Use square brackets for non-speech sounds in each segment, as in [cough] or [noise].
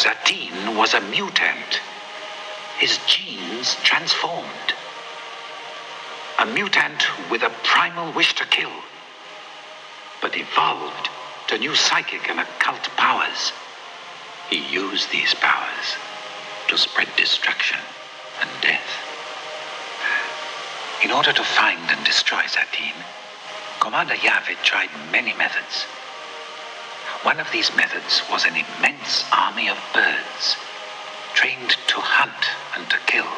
Satine was a mutant. His genes transformed. A mutant with a primal wish to kill, but evolved to new psychic and occult powers. He used these powers to spread destruction and death. In order to find and destroy Satine, Commander Yahweh tried many methods. One of these methods was an immense army of birds, trained to hunt and to kill.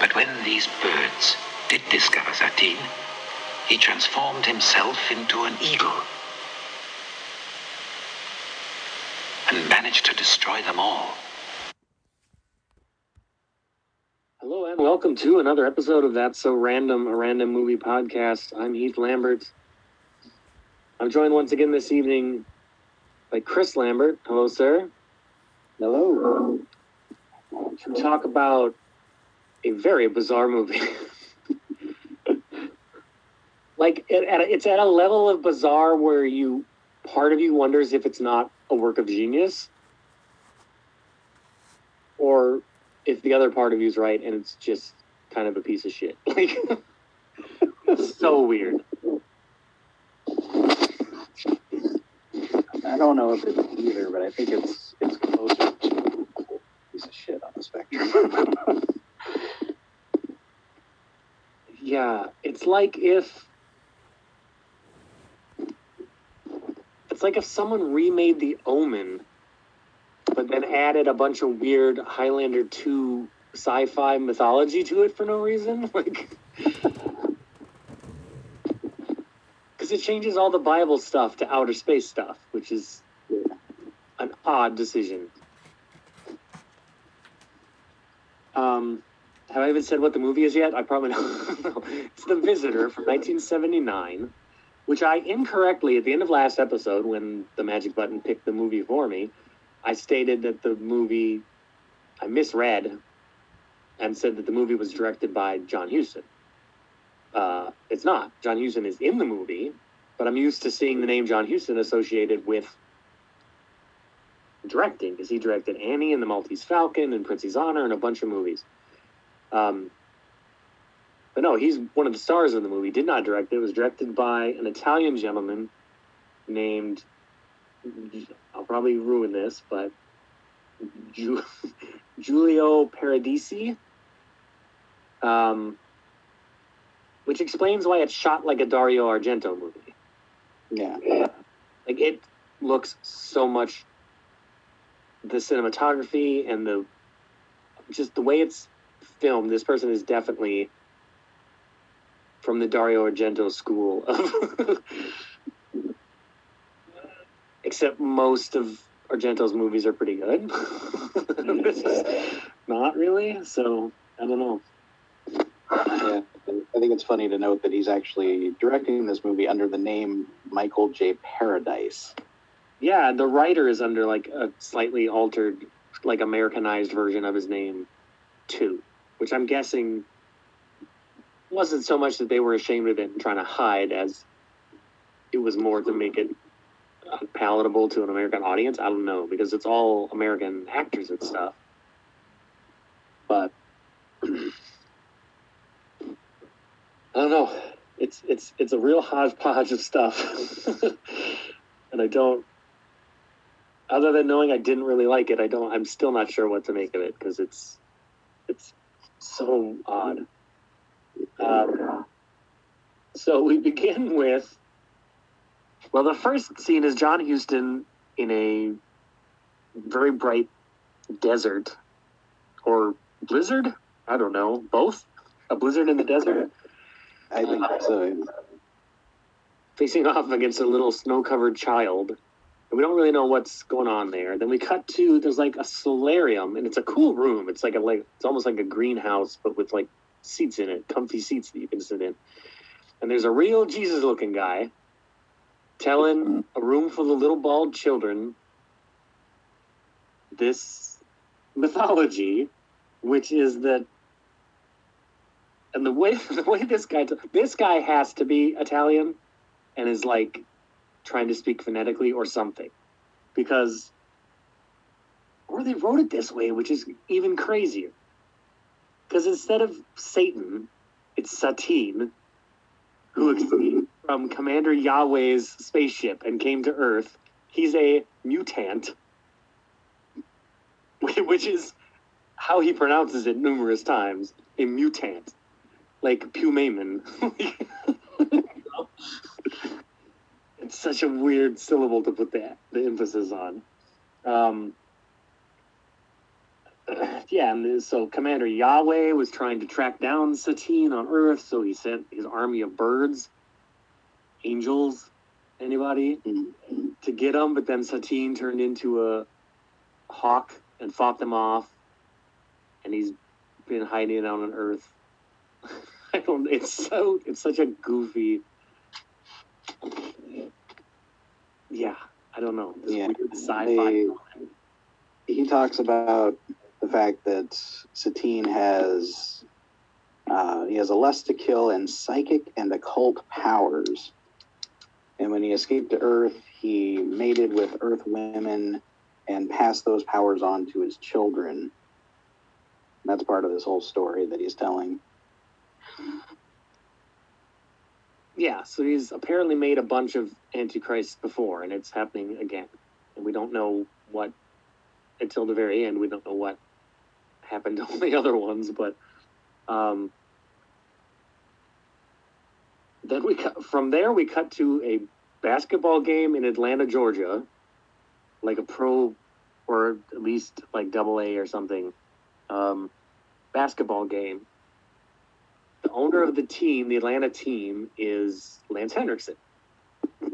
But when these birds did discover Satine, he transformed himself into an eagle and managed to destroy them all. Hello and welcome to another episode of That's So Random, a random movie podcast. I'm Heath Lambert. I'm joined once again this evening by Chris Lambert. Hello, sir. Hello. To talk about a very bizarre movie. [laughs] like it, at a, it's at a level of bizarre where you part of you wonders if it's not a work of genius or if the other part of you is right and it's just kind of a piece of shit. [laughs] Like [laughs] so weird. I don't know if it's either, but I think it's it's closer to piece of shit on the spectrum. [laughs] Yeah, it's like if it's like if someone remade The Omen, but then added a bunch of weird Highlander two sci-fi mythology to it for no reason, [laughs] like. Because it changes all the Bible stuff to outer space stuff, which is an odd decision. Um, have I even said what the movie is yet? I probably don't. know. [laughs] it's The Visitor from 1979, which I incorrectly, at the end of last episode, when the magic button picked the movie for me, I stated that the movie, I misread and said that the movie was directed by John Huston. Uh, it's not. John Huston is in the movie, but I'm used to seeing the name John Huston associated with directing because he directed Annie and the Maltese Falcon and Prizzi's Honor and a bunch of movies. Um, but no, he's one of the stars of the movie. Did not direct it. It was directed by an Italian gentleman named. I'll probably ruin this, but Ju- [laughs] Giulio Paradisi. Um, which explains why it's shot like a Dario Argento movie. yeah. Like it looks so much. The cinematography and the just the way it's filmed. This person is definitely from the Dario Argento school of. [laughs] Except most of Argento's movies are pretty good. [laughs] this is not really. So I don't know. Yeah. I think it's funny to note that he's actually directing this movie under the name Michael J. Paradise. Yeah, the writer is under like a slightly altered, like Americanized version of his name, too, which I'm guessing wasn't so much that they were ashamed of it and trying to hide as it was more to make it palatable to an American audience. I don't know because it's all American actors and stuff. But I don't know. It's it's it's a real hodgepodge of stuff, [laughs] and I don't. Other than knowing I didn't really like it, I don't. I'm still not sure what to make of it because it's it's so odd. Um, so we begin with. Well, the first scene is John Huston in a very bright desert or blizzard. I don't know. Both. A blizzard in the desert, I think uh, so. facing off against a little snow-covered child. And we don't really know what's going on there. Then we cut to there's like a solarium, and it's a cool room. It's like a like it's almost like a greenhouse, but with like seats in it, comfy seats that you can sit in. And there's a real Jesus-looking guy telling a room full of little bald children this mythology, which is that, and the way [laughs] the way this guy this guy has to be Italian, and is like trying to speak phonetically or something, because or they wrote it this way, which is even crazier. Because instead of Satan, it's Satine, who escaped [laughs] from Commander Yahweh's spaceship and came to Earth. He's a mutant, [laughs] which is how he pronounces it numerous times. A mutant, like Pumaman. [laughs] it's such a weird syllable to put the, the emphasis on. Um, [sighs] yeah, and so Commander Yahweh was trying to track down Satine on Earth, so he sent his army of birds, angels, anybody, to get him. But then Satine turned into a hawk and fought them off, and he's been hiding out on Earth. [laughs] I don't. It's so. It's such a goofy. Yeah, I don't know. This Yeah, weird sci-fi. they- he talks about the fact that Satine has uh, he has a lust to kill and psychic and occult powers. And when he escaped to Earth, he mated with Earth women and passed those powers on to his children. That's part of this whole story that he's telling. Yeah, so he's apparently made a bunch of antichrists before, and it's happening again. And we don't know what, until the very end, we don't know what happened to all the [laughs] other ones, but um, then we cut, from there we cut to a basketball game in Atlanta, Georgia, like a pro or at least like double A or something um, basketball game. The owner of the team, the Atlanta team, is Lance Henriksen.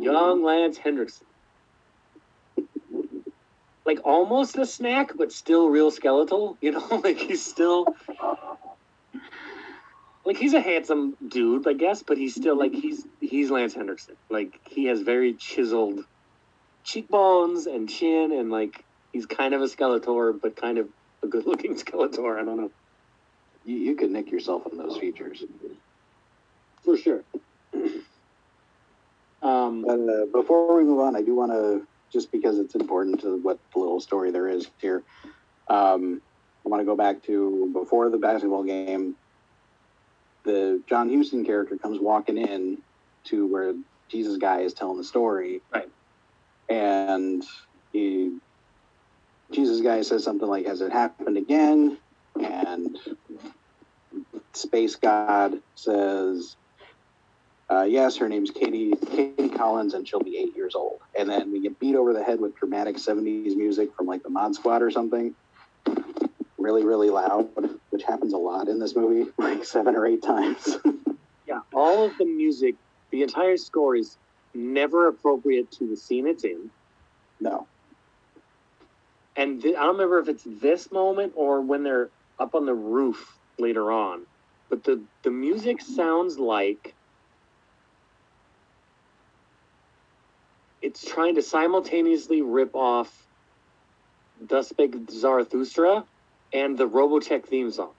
Young Lance Henriksen. Like almost a snack, but still real skeletal. [laughs] You know, like he's still like he's a handsome dude, I guess, but he's still like he's he's Lance Henriksen. Like he has very chiseled cheekbones and chin, and like he's kind of a Skeletor, but kind of a good-looking [laughs] Skeletor. I don't know You, you could nick yourself on those features. for sure. [clears throat] Um, But uh, before we move on, I do want to, just because it's important to what the little story there is here, um, I want to go back to before the basketball game. The John Huston character comes walking in to where Jesus guy is telling the story, Right. And he, Jesus guy says something like, "Has it happened again?" And Space God says, uh, yes, her name's Katie Katie Collins, and she'll be eight years old. And then we get beat over the head with dramatic '70s music from like the Mod Squad or something, really, really loud, which happens a lot in this movie, [laughs] like seven or eight times. [laughs] Yeah, all of the music, the entire score is never appropriate to the scene it's in. no, And th- I don't remember if it's this moment or when they're up on the roof later on, but the the music sounds like it's trying to simultaneously rip off Thus Spake Zarathustra and the Robotech theme song.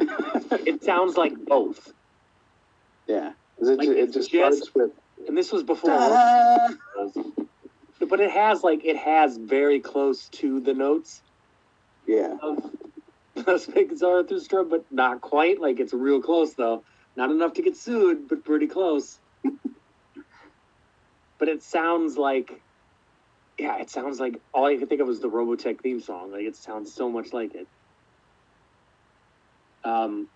[laughs] It sounds like both. Yeah, it, Like, it just just- starts with. And this was before. But it has like it has very close to the notes Yeah, of [laughs] Thus Spake Zarathustra, but not quite. Like it's real close though. Not enough to get sued, but pretty close. [laughs] but it sounds like, yeah, it sounds like all I could think of was the Robotech theme song. Like it sounds so much like it. Um.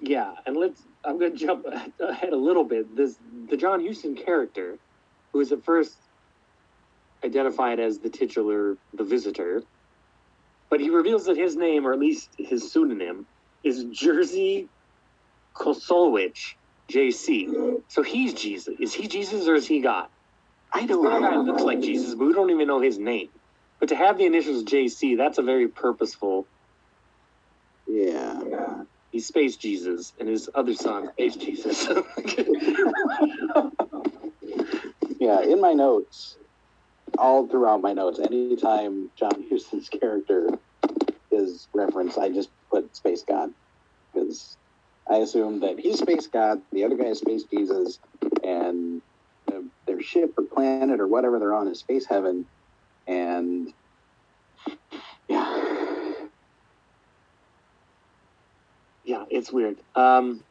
Yeah, and let's. I'm gonna jump [laughs] ahead a little bit. This the John Huston character, who is at first identified as the titular, the visitor, but he reveals that his name, or at least his pseudonym, is Jerzy Colsowicz, JC. So he's Jesus. Is he Jesus or is he God? I don't other guy looks like Jesus, but we don't even know his name. But to have the initials JC, that's a very purposeful. Yeah, He's Space Jesus, and his other son, Space Jesus. [laughs] yeah. In my notes, all throughout my notes, anytime John Huston's character is referenced, I just put Space God because I assume that he's Space God, the other guy is Space Jesus, and the, their ship or planet or whatever they're on is Space Heaven, and yeah, Yeah, it's weird. Um,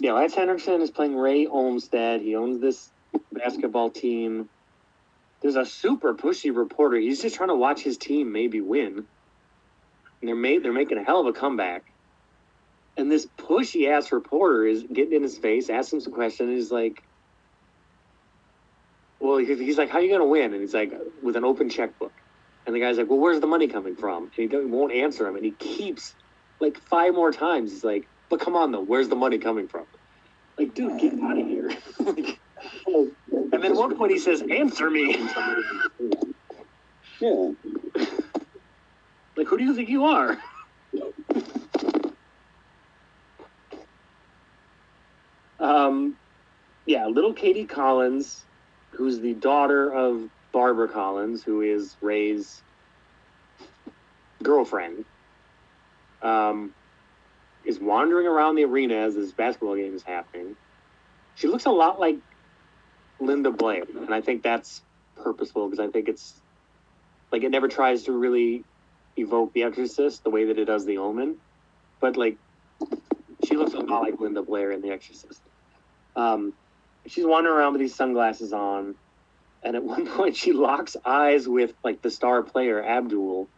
yeah, Lance Henriksen is playing Ray Armstead. He owns this basketball team. There's a super pushy reporter. He's just trying to watch his team maybe win. And they're made they're making a hell of a comeback. And this pushy ass reporter is getting in his face, asking some questions. And he's like, "Well, he's like, how are you gonna win?" And he's like, "With an open checkbook." And the guy's like, "Well, where's the money coming from?" And he won't answer him. And he keeps like five more times. He's like, "But come on, though, where's the money coming from?" Like, dude, get out of here. [laughs] Like, then at one point he says, "Answer me." yeah. Like, who do you think you are? um, yeah, little Katie Collins, who's the daughter of Barbara Collins, who is Ray's girlfriend, um, is wandering around the arena as this basketball game is happening. She looks a lot like Linda Blair, and I think that's purposeful because I think it's like it never tries to really evoke the Exorcist the way that it does the Omen, but like she looks a lot like Linda Blair in The Exorcist. Um, she's wandering around with these sunglasses on, and at [laughs] one point she locks eyes with like the star player Abdul,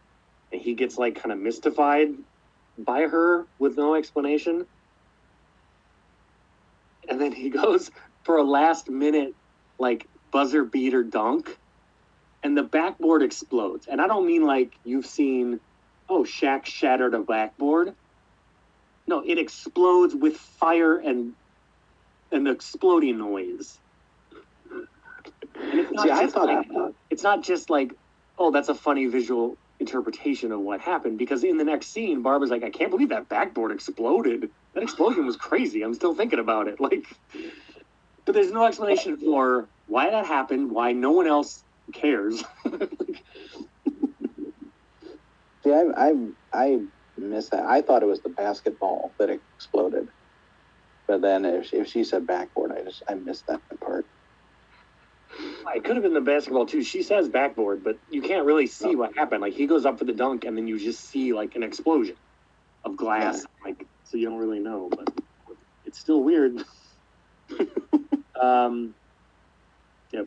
and he gets like kind of mystified by her with no explanation. And then he [laughs] goes for a last minute like buzzer beater dunk and the backboard explodes. And I don't mean like you've seen, oh, Shaq shattered a backboard. No, it explodes with fire and the exploding noise. And it's not See, I just thought like- it's not just like, oh, that's a funny visual interpretation of what happened. Because in the next scene, Barbara's like, I can't believe that backboard exploded. That explosion was crazy. I'm still thinking about it. [laughs] Like, but there's no explanation for why that happened, why no one else cares. [laughs] See, I, I, I missed that. I thought it was the basketball that exploded. But then if, if she said backboard, I just I missed that part. it could have been the basketball too. She says backboard, but you can't really see what happened. Like he goes up for the dunk, and then you just see like an explosion of glass. Like so, you don't really know, but it's still weird. [laughs] um,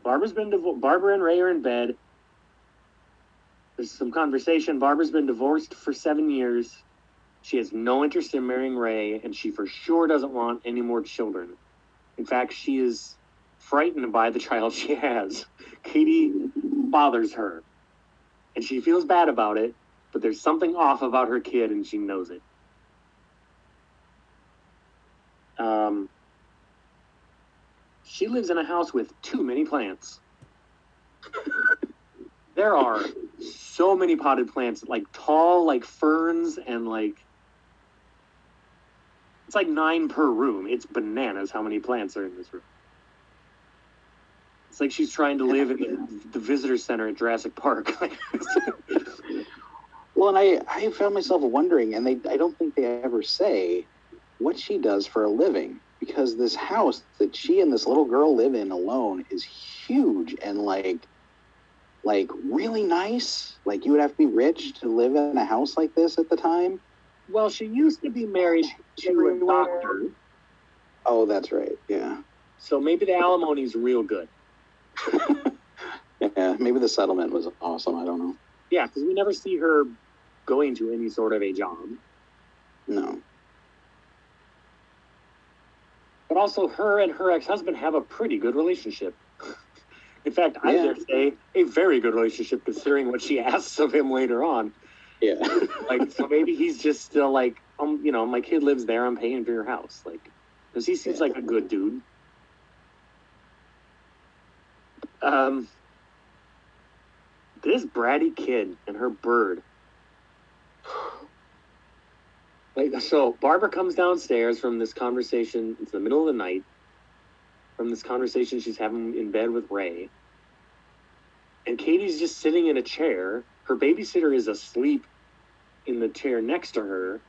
Barbara's been. Barbara and Ray are in bed. There's some conversation. Barbara's been divorced for seven years. She has no interest in marrying Ray, and she for sure doesn't want any more children. In fact, she is frightened by the child [laughs] she has. Katie bothers her, and she feels bad about it, but there's something off about her kid, and she knows it. Um, she lives in a house with too many plants. [laughs] there are so many potted plants, like tall, like ferns, and like it's like nine per room. It's bananas how many plants are in this room. It's like she's trying to live in the, the visitor center at Jurassic Park. [laughs] Well, and I, I found myself wondering, and they I don't think they ever say what she does for a living because this house that she and this little girl live in alone is huge and like like really nice. Like you would have to be rich to live in a house like this at the time. well, she used to be married to a doctor, Oh, that's right. Yeah. so maybe the alimony's real good. [laughs] Yeah, maybe the settlement was awesome. I don't know. Yeah, because we never see her going to any sort of a job. No. But also, her and her ex husband have a pretty good relationship. [laughs] In fact, I Yeah. dare say a very good relationship considering what she [laughs] asks of him later on. Yeah. [laughs] Like, so maybe he's just still like, um, you know, my kid lives there. I'm paying for your house. Like, because he seems Yeah. like a good dude. Um, this bratty kid and her bird. Like, so Barbara comes downstairs from this conversation. It's the middle of the night. From this conversation she's having in bed with Ray. And Katie's just sitting in a chair. Her babysitter is asleep in the chair next to her.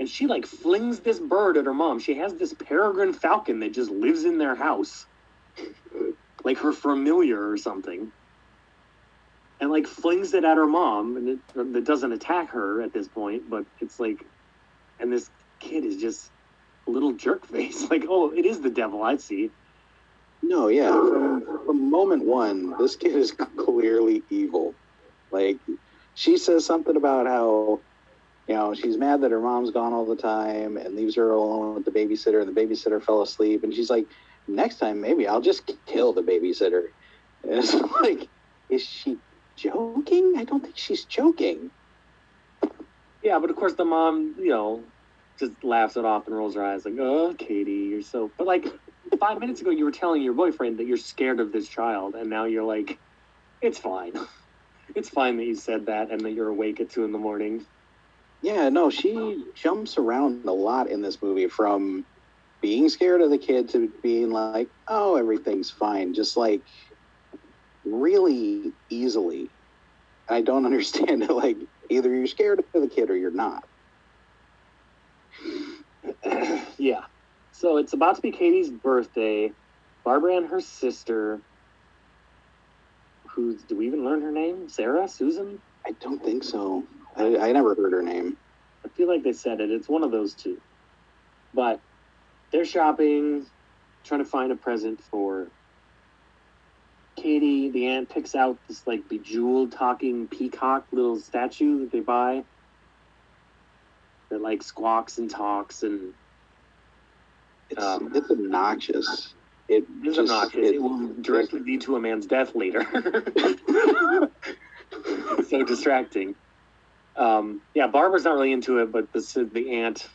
And she like flings this bird at her mom. She has this peregrine falcon that just lives in their house. [laughs] like her familiar or something. and like flings it at her mom, and it, it doesn't attack her at this point, but it's like, and this kid is just a little jerk face. [laughs] Like, oh, it is the devil. I see. No, yeah. From, from moment one, this kid is [laughs] clearly evil. Like, she says something about how, you know, she's mad that her mom's gone all the time and leaves her alone with the babysitter, and the babysitter fell asleep. And she's like, next time, maybe I'll just kill the babysitter. [laughs] And it's like, is she joking? I don't think she's joking. Yeah, but of course the mom, you know, just laughs it off and rolls her eyes like, "Oh, Katie, you're so." But like five minutes ago, you were telling your boyfriend that you're scared of this child, and now you're like, "It's fine. [laughs] It's fine that you said that, and that you're awake at two in the morning." Yeah, no, she jumps around a lot in this movie from being scared of the kid to being like, "Oh, everything's fine," just like really easily. I don't [laughs] understand it. Like, either you're scared of the kid or you're not. [clears throat] yeah. So it's about to be Katie's birthday. Barbara and her sister, who do we even learn her name? Sarah? Susan? I don't think so. I, I never heard her name. I feel like they said it. It's one of those two. But they're shopping, trying to find a present for Katie. The aunt picks out this like bejeweled talking peacock little statue that they buy that like squawks and talks and It's, um, it's obnoxious. It is just, obnoxious. It, it will directly lead to a man's death later. [laughs] so distracting. Um, yeah, Barbara's not really into it, but the the aunt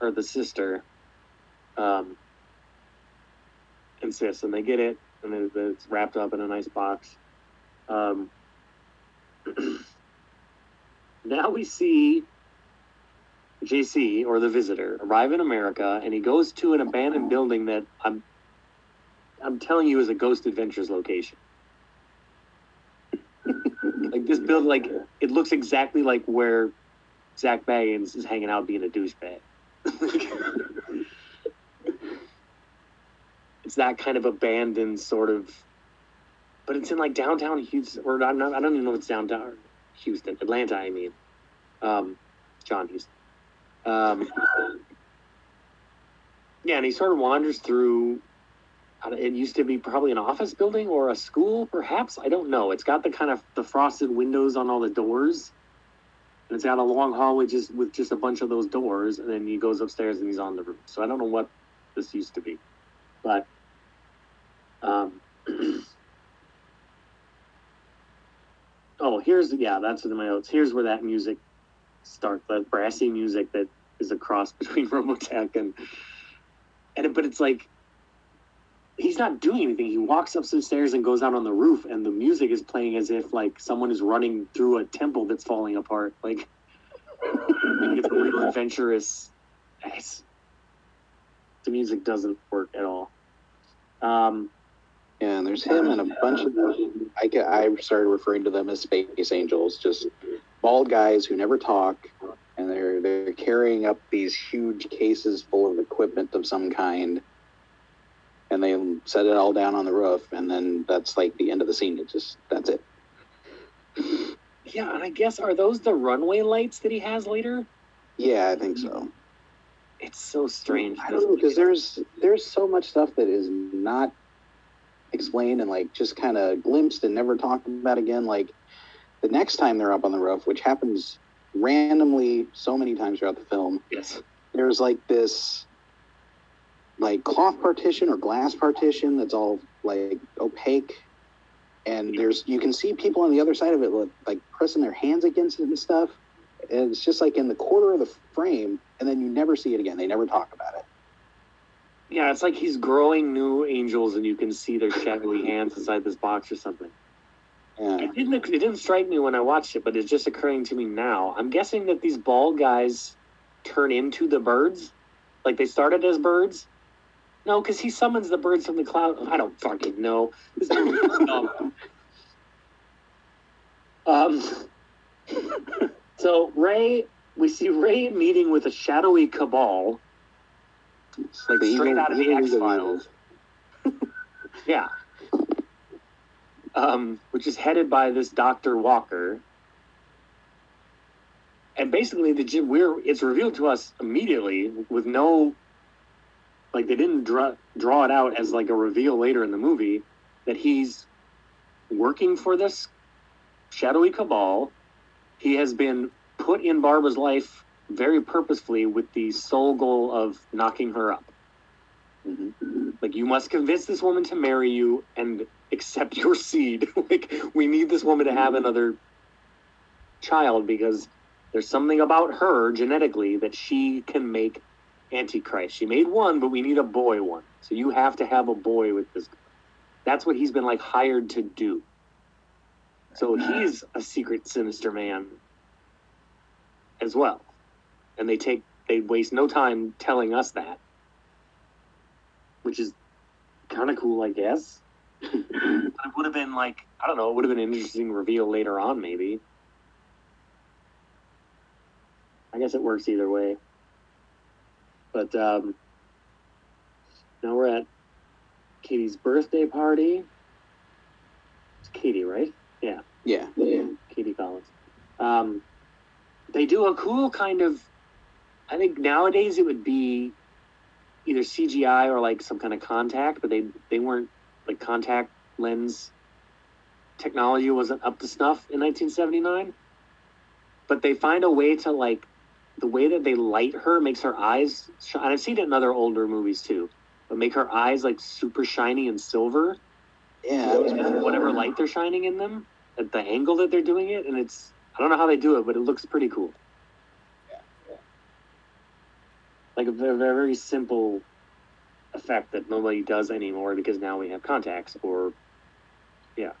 or the sister um, insists, and they get it, and it's wrapped up in a nice box. Um, [clears throat] now we see JC or the visitor arrive in America, and he goes to an abandoned building that I'm I'm telling you is a Ghost Adventures location. [laughs] like this build, like it looks exactly like where Zak Bagans is hanging out being a douchebag. [laughs] it's that kind of abandoned sort of, but it's in like downtown Houston, or I'm not, I don't even know if it's downtown Houston, Atlanta. I mean, um, John Huston. Um, yeah, and he sort of wanders through. It used to be probably an office building or a school, perhaps. I don't know. It's got the kind of the frosted windows on all the doors, and it's got a long hallway just with just a bunch of those doors. And then he goes upstairs and he's on the roof. So I don't know what this used to be, but um, [clears throat] oh, here's yeah, that's in my notes. Here's where that music starts—the brassy music that is a cross [laughs] between Robotech and and but it's like he's not doing anything. He walks up some stairs and goes out on the roof, and the music is playing as if like someone is running through a temple that's falling apart. Like it's a real adventurous. It's, the music doesn't work at all. Um, yeah, and there's him and a bunch of. I, get, I started referring to them as space angels, just bald guys who never talk, and they're they're carrying up these huge cases full of equipment of some kind, and they set it all down on the roof, and then that's like the end of the scene. It just that's it. Yeah, and I guess are those the runway lights that he has later? Yeah, I think so. It's so strange. I don't know because there's there's so much stuff that is not explained and like just kind of glimpsed and never talked about again. Like the next time they're up on the roof, which happens randomly so many times throughout the film, yes, there's like this like cloth partition or glass partition that's all like opaque. And there's you can see people on the other side of it like pressing their hands against it and stuff. And it's just like in the corner of the frame and then you never see it again. They never talk about it yeah it's like he's growing new angels and you can see their shadowy hands inside this box or something yeah. It didn't. It didn't strike me when I watched it, but it's just occurring to me now. I'm guessing that these bald guys turn into the birds, like they started as birds. No, because he summons the birds from the cloud. I don't fucking know. This [laughs] um. [laughs] so Ray, we see Ray meeting with a shadowy cabal, like straight out of the X Files. [laughs] yeah um, which is headed by this Doctor Walker. And basically, the we're it's revealed to us immediately with no, like they didn't draw draw it out as like a reveal later in the movie that he's working for this shadowy cabal. He has been put in Barbara's life very purposefully with the sole goal of knocking her up. Mm-hmm. Like you must convince this woman to marry you and accept [laughs] your seed. [laughs] like we need this woman to have another child because there's something about her genetically that she can make Antichrist. She made one, but we need a boy one. So you have to have a boy with this. That's what he's been like hired to do. So he's a secret sinister man as well. And they take they waste no time telling us that. Which is kind of cool, I guess. [laughs] it would have been like, I don't know, it would have been an interesting reveal later on maybe. I guess it works either way. But um now we're at Katie's birthday party. It's Katie, right? Yeah. Yeah. Yeah. Katie Collins. Um, they do a cool kind of. I think nowadays it would be either CGI or like some kind of contact, but they they weren't like contact lens technology wasn't up to snuff in 1979. But they find a way to like the way that they light her makes her eyes. And I've seen it in other older movies too, but make her eyes like super shiny and silver. Yeah, whatever light they're shining in them at the angle that they're doing it, and it's I don't know how they do it, but it looks pretty cool. Yeah, yeah. Like a very, very simple effect that nobody does anymore because now we have contacts or yeah,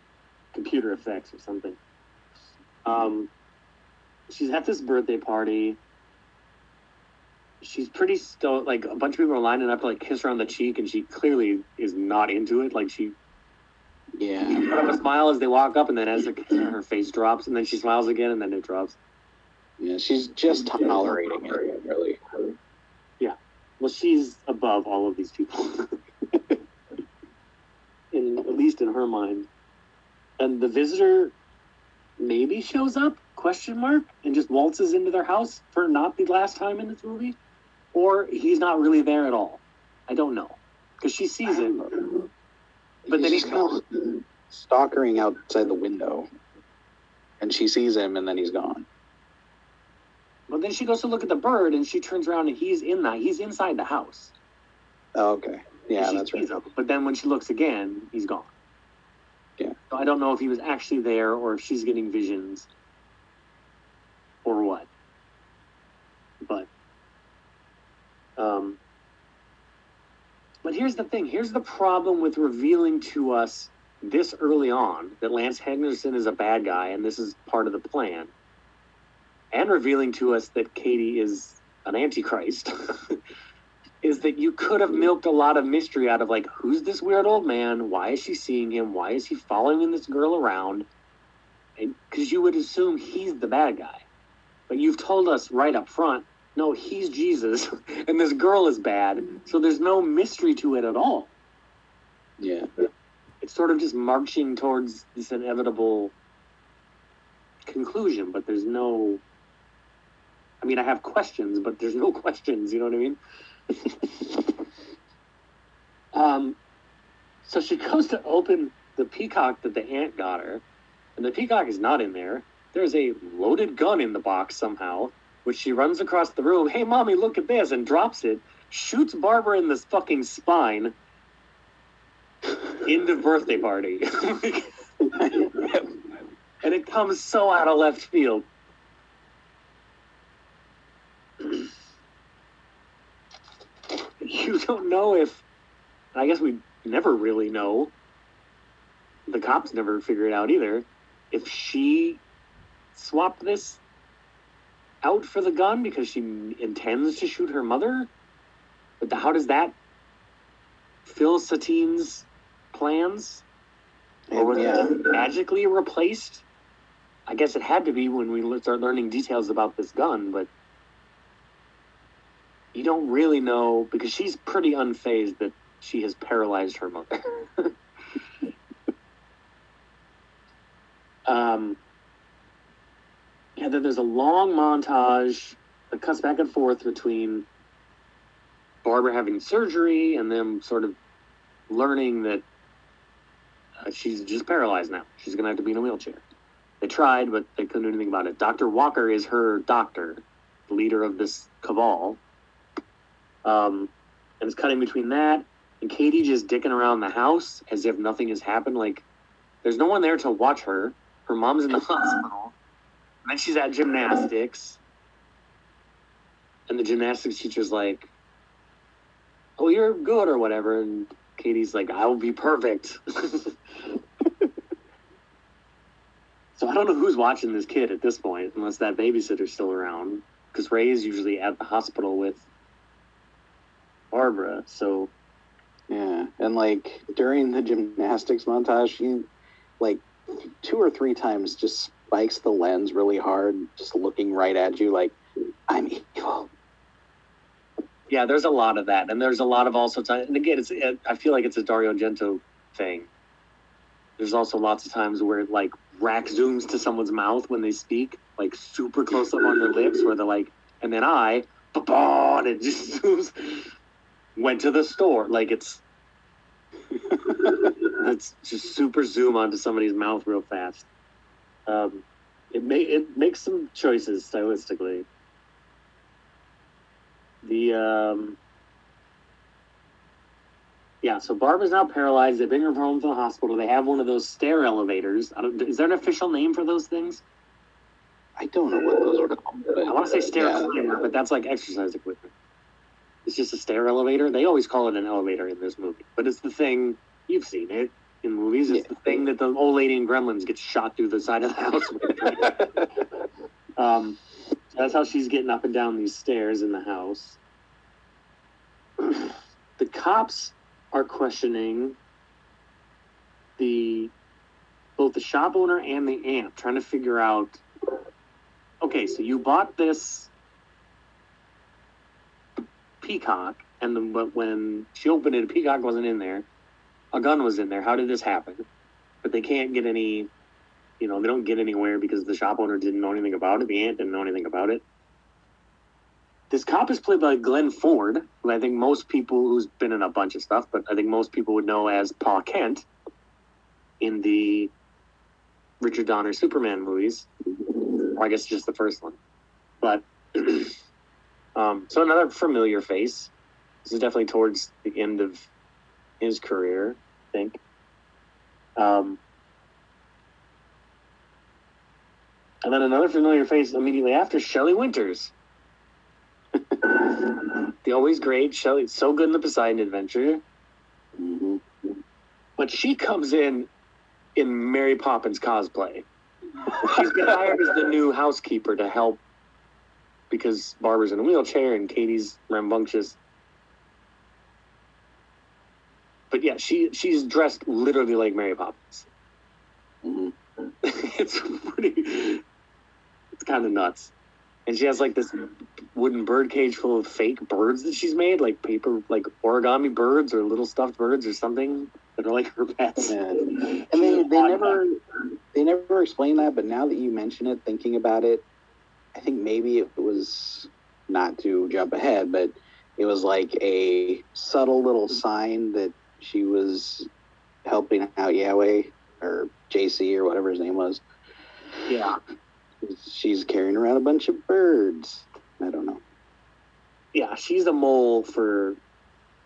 computer effects or something. Um, she's at this birthday party. She's pretty stoned. Like a bunch of people are lining up to like kiss her on the cheek, and she clearly is not into it. Like she yeah. She put up a smile as they walk up, and then as her face drops, and then she smiles again, and then it drops. Yeah, she's just tolerating it, really. Well, she's above all of these people. [laughs] in, at least in her mind. And the visitor maybe shows up, question mark, and just waltzes into their house for not the last time in this movie. Or he's not really there at all. I don't know. Because she sees it but then he's kind of stalkering outside the window, and she sees him, and then he's gone. But then she goes to look at the bird, and she turns around, and he's in that. He's inside the house. Oh, okay. Yeah, that's right. Him. But then when she looks again, he's gone. Yeah. So I don't know if he was actually there, or if she's getting visions, or what. But, um, but here's the thing here's the problem with revealing to us this early on that Lance Henriksen is a bad guy and this is part of the plan, and revealing to us that Katie is an antichrist, [laughs] is that you could have mm-hmm. milked a lot of mystery out of like, who's this weird old man? Why is she seeing him? Why is he following this girl around? Because you would assume he's the bad guy. But you've told us right up front no, he's Jesus, [laughs] and this girl is bad. So there's no mystery to it at all. Yeah. It's sort of just marching towards this inevitable conclusion, but there's no. I mean, I have questions, but there's no [laughs] questions. You know what I mean? [laughs] um, so she goes to open the peacock that the aunt got her, and the peacock is not in there. There's a loaded gun in the box somehow which she runs across the room. Hey, mommy, look at this, and drops it, shoots Barbara in the fucking spine. Into birthday party. [laughs] and it comes so out of left field. [laughs] you don't know if I guess we never really know. The cops never figure it out either. If she swapped this out for the gun because she intends to shoot her mother? But how does that fill Satine's plans? Or was yeah. it magically replaced? I guess it had to be when we start learning details about this gun, but you don't really know because she's pretty unfazed that she has paralyzed her mother. [laughs] Um, yeah, then there's a long montage that cuts back and forth between Barbara having surgery and them sort of learning that uh, she's just paralyzed now. She's going to have to be in a wheelchair. They tried, but they couldn't do anything about it. Dr. Walker is her doctor, leader of this cabal. Um, and it's cutting between that and Katie just dicking around the house as if nothing has happened. Like, there's no one there to watch her. Her mom's in the [laughs] hospital. And then she's at gymnastics. And the gymnastics teacher's like, Oh, you're good or whatever. And Katie's like, I will be perfect. [laughs] so I don't know who's watching this kid at this point, unless that babysitter's still around. Because Ray is usually at the hospital with Barbara. So Yeah, and like during the gymnastics montage, she like two or three times just spikes the lens really hard, just looking right at you, like I'm evil. Yeah, there's a lot of that, and there's a lot of also time. And again, it's it, I feel like it's a Dario Argento thing. There's also lots of times where like rack zooms to someone's mouth when they speak, like super close up on their lips, where they're like, and then I, ba and it just [laughs] zooms. Went to the store, like it's [laughs] it's just super zoom onto somebody's mouth real fast. Um, it may it makes some choices stylistically. The um, yeah, so Barbara's now paralyzed. They bring her home to the hospital. They have one of those stair elevators. I don't, is there an official name for those things? I don't know what those are called. I want to say stair yeah. climber, but that's like exercise equipment. It's just a stair elevator. They always call it an elevator in this movie, but it's the thing you've seen it in movies. It's the thing that the old lady in Gremlins gets shot through the side of the house with. [laughs] um, that's how she's getting up and down these stairs in the house. [clears throat] the cops are questioning the both the shop owner and the aunt, trying to figure out. Okay, so you bought this peacock, and then but when she opened it, peacock wasn't in there. A gun was in there. How did this happen? But they can't get any, you know, they don't get anywhere because the shop owner didn't know anything about it. The aunt didn't know anything about it. This cop is played by Glenn Ford, who I think most people who's been in a bunch of stuff, but I think most people would know as Pa Kent in the Richard Donner Superman movies. Or I guess just the first one. But [clears throat] um, so another familiar face. This is definitely towards the end of his career, I think. Um, and then another familiar face immediately after Shelley Winters. [laughs] the always great Shelley, so good in the Poseidon Adventure. Mhm. But she comes in in Mary Poppins cosplay. She's been hired as the new housekeeper to help because Barbara's in a wheelchair and Katie's rambunctious. But yeah, she she's dressed literally like Mary Poppins. Mhm. [laughs] it's pretty. It's kind of nuts, and she has like this wooden bird cage full of fake birds that she's made, like paper, like origami birds or little stuffed birds or something that are like her pets. Yeah. [laughs] And they, they never they never explain that, but now that you mention it, thinking about it, I think maybe it was not to jump ahead, but it was like a subtle little sign that she was helping out Yahweh or JC or whatever his name was. Yeah, She's carrying around a bunch of birds. I don't know. yeah, she's a mole for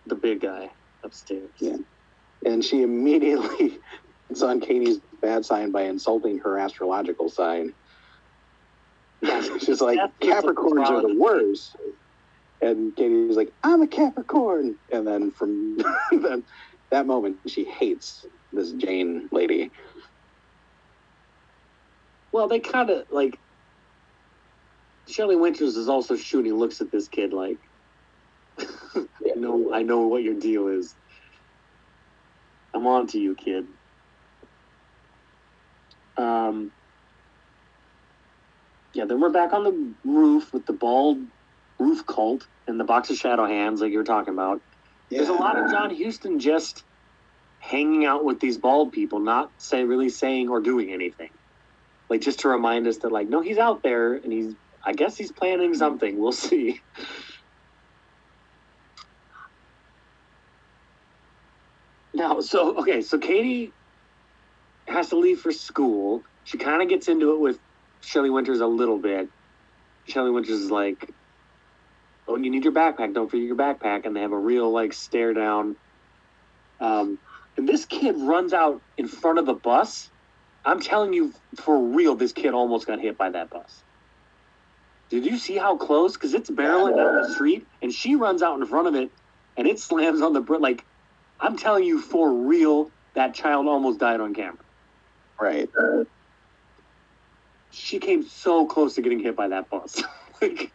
the big guy upstairs. Yeah. And she immediately [laughs] it's on Katie's bad sign by insulting her astrological sign. [laughs] She's like, Capricorns are the worst. And Katie's like, I'm a Capricorn. And then from [laughs] then, that moment, she hates this Jane lady. Well, they kind of like. Shelley Winters is also shooting looks at this kid like, [laughs] I know, I know what your deal is. I'm on to you, kid. Um. Yeah, then we're back on the roof with the bald roof cult and the box of shadow hands, like you were talking about. There's a lot of John Huston just hanging out with these bald people, not say really saying or doing anything. like just to remind us that like no, he's out there and he's I guess he's planning something. We'll see. [laughs] Now, so okay, so Katie has to leave for school. She kind of gets into it with Shelley Winters a little bit. Shelley Winters is like, "Oh, you need your backpack. Don't forget your backpack." And they have a real like stare down. Um, and this kid runs out in front of the bus. I'm telling you, for real, this kid almost got hit by that bus. Did you see how close? Because it's barreling down the street, and she runs out in front of it, and it slams on the br- like. I'm telling you, for real, that child almost died on camera. Right. She came so close to getting hit by that bus. [laughs] like,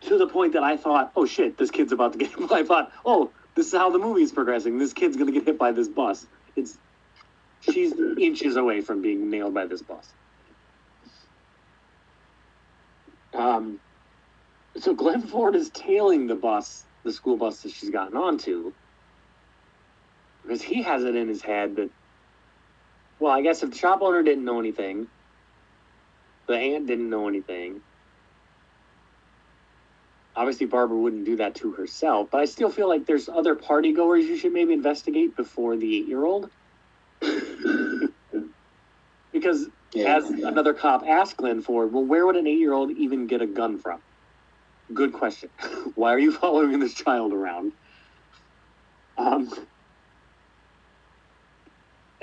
to the point that I thought, oh shit, this kid's about to get [laughs] hit. I thought, oh, this is how the movie's progressing. This kid's gonna get hit by this bus. It's she's inches away from being nailed by this bus. Um, so Glenn Ford is tailing the bus, the school bus that she's gotten onto, because he has it in his head that, well, I guess if the shop owner didn't know anything, the aunt didn't know anything. Obviously, Barbara wouldn't do that to herself, but I still feel like there's other party goers you should maybe investigate before the eight year old. [laughs] because Yeah. as another cop asked Glenn Ford, well, where would an eight year old even get a gun from? Good question. [laughs] Why are you following this child around? Um,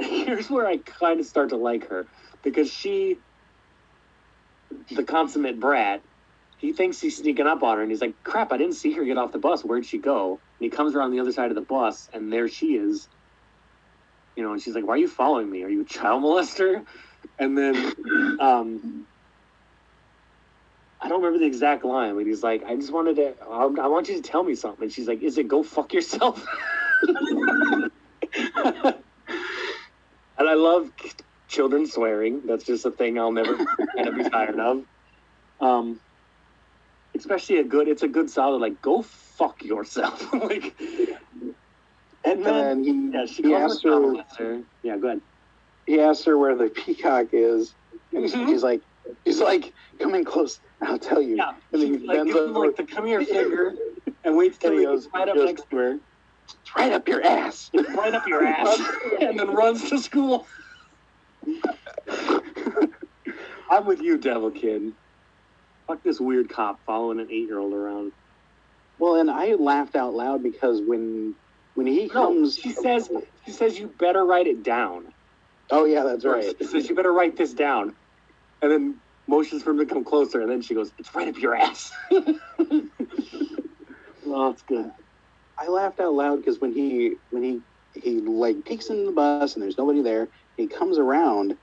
[laughs] here's where I kind of start to like her because she, the consummate brat, he thinks he's sneaking up on her and he's like, crap, I didn't see her get off the bus. Where'd she go? And he comes around the other side of the bus and there she is. You know, and she's like, why are you following me? Are you a child molester? And then, um, I don't remember the exact line, but he's like, I just wanted to, I, I want you to tell me something. And she's like, is it go fuck yourself? [laughs] [laughs] and I love children swearing. That's just a thing I'll never [laughs] kind of be tired of. Um, especially a good, it's a good solid, like, go fuck yourself. [laughs] like, and then, he, yeah, she he asked her, her. Yeah, go ahead. he asked her where the peacock is, and Mhm. she's like, she's like, come in close, I'll tell you. Yeah, And then he like bends over, like the come here [laughs] finger and waits till he goes right up next to her, it's right up your ass. right up your ass, [laughs] and then runs to school. I'm with you, Devil Kid. Fuck this weird cop following an eight year old around. Well, and I laughed out loud because when when he No, comes, she says she says you better write it down. oh yeah, that's right. She says you better write this down, and then motions for him to come closer, and then she goes, "It's right up your ass." [laughs] [laughs] oh, it's good. I laughed out loud because when he when he he like peeks in the bus and there's nobody there, he comes around,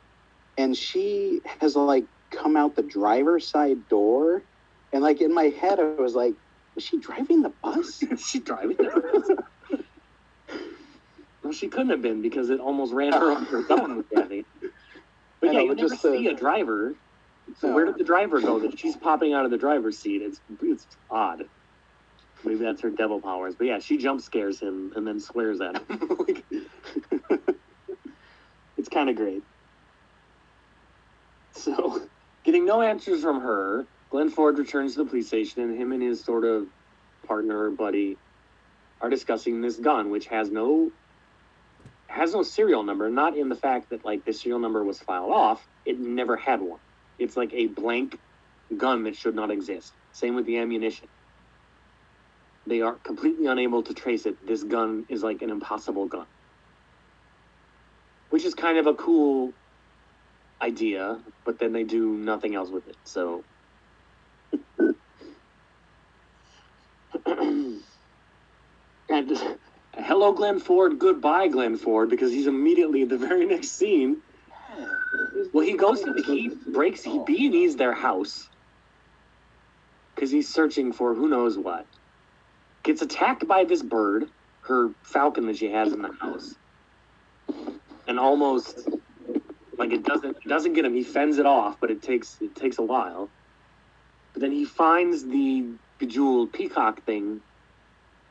and she has like come out the driver's side door, and like in my head I was like, was she driving the bus? [laughs] Is she driving? The bus? [laughs] well, she couldn't have been because it almost ran her over. Someone was [laughs] driving. But I yeah, know, you never the- see a driver. So No. where did the driver go? That she's popping out of the driver's seat. It's it's odd. Maybe that's her devil powers. But yeah, she jump scares him and then swears at him. Like- [laughs] [laughs] it's kind of great. So, getting no answers from her, Glenn Ford returns to the police station, and him and his sort of partner or buddy are discussing this gun, which has no has no serial number. Not in the fact that like the serial number was filed off; it never had one. It's like a blank gun that should not exist. Same with the ammunition. They are completely unable to trace it. This gun is like an impossible gun, which is kind of a cool idea, but then they do nothing else with it. So. [clears throat] and [laughs] hello, Glenn Ford. Goodbye, Glenn Ford, because he's immediately the very next scene. Well, he goes to the he breaks he oh. B and E's their house because he's searching for who knows what. Gets attacked by this bird, her falcon that she has in the house, and almost like it doesn't it doesn't get him. He fends it off, but it takes it takes a while. But then he finds the bejeweled peacock thing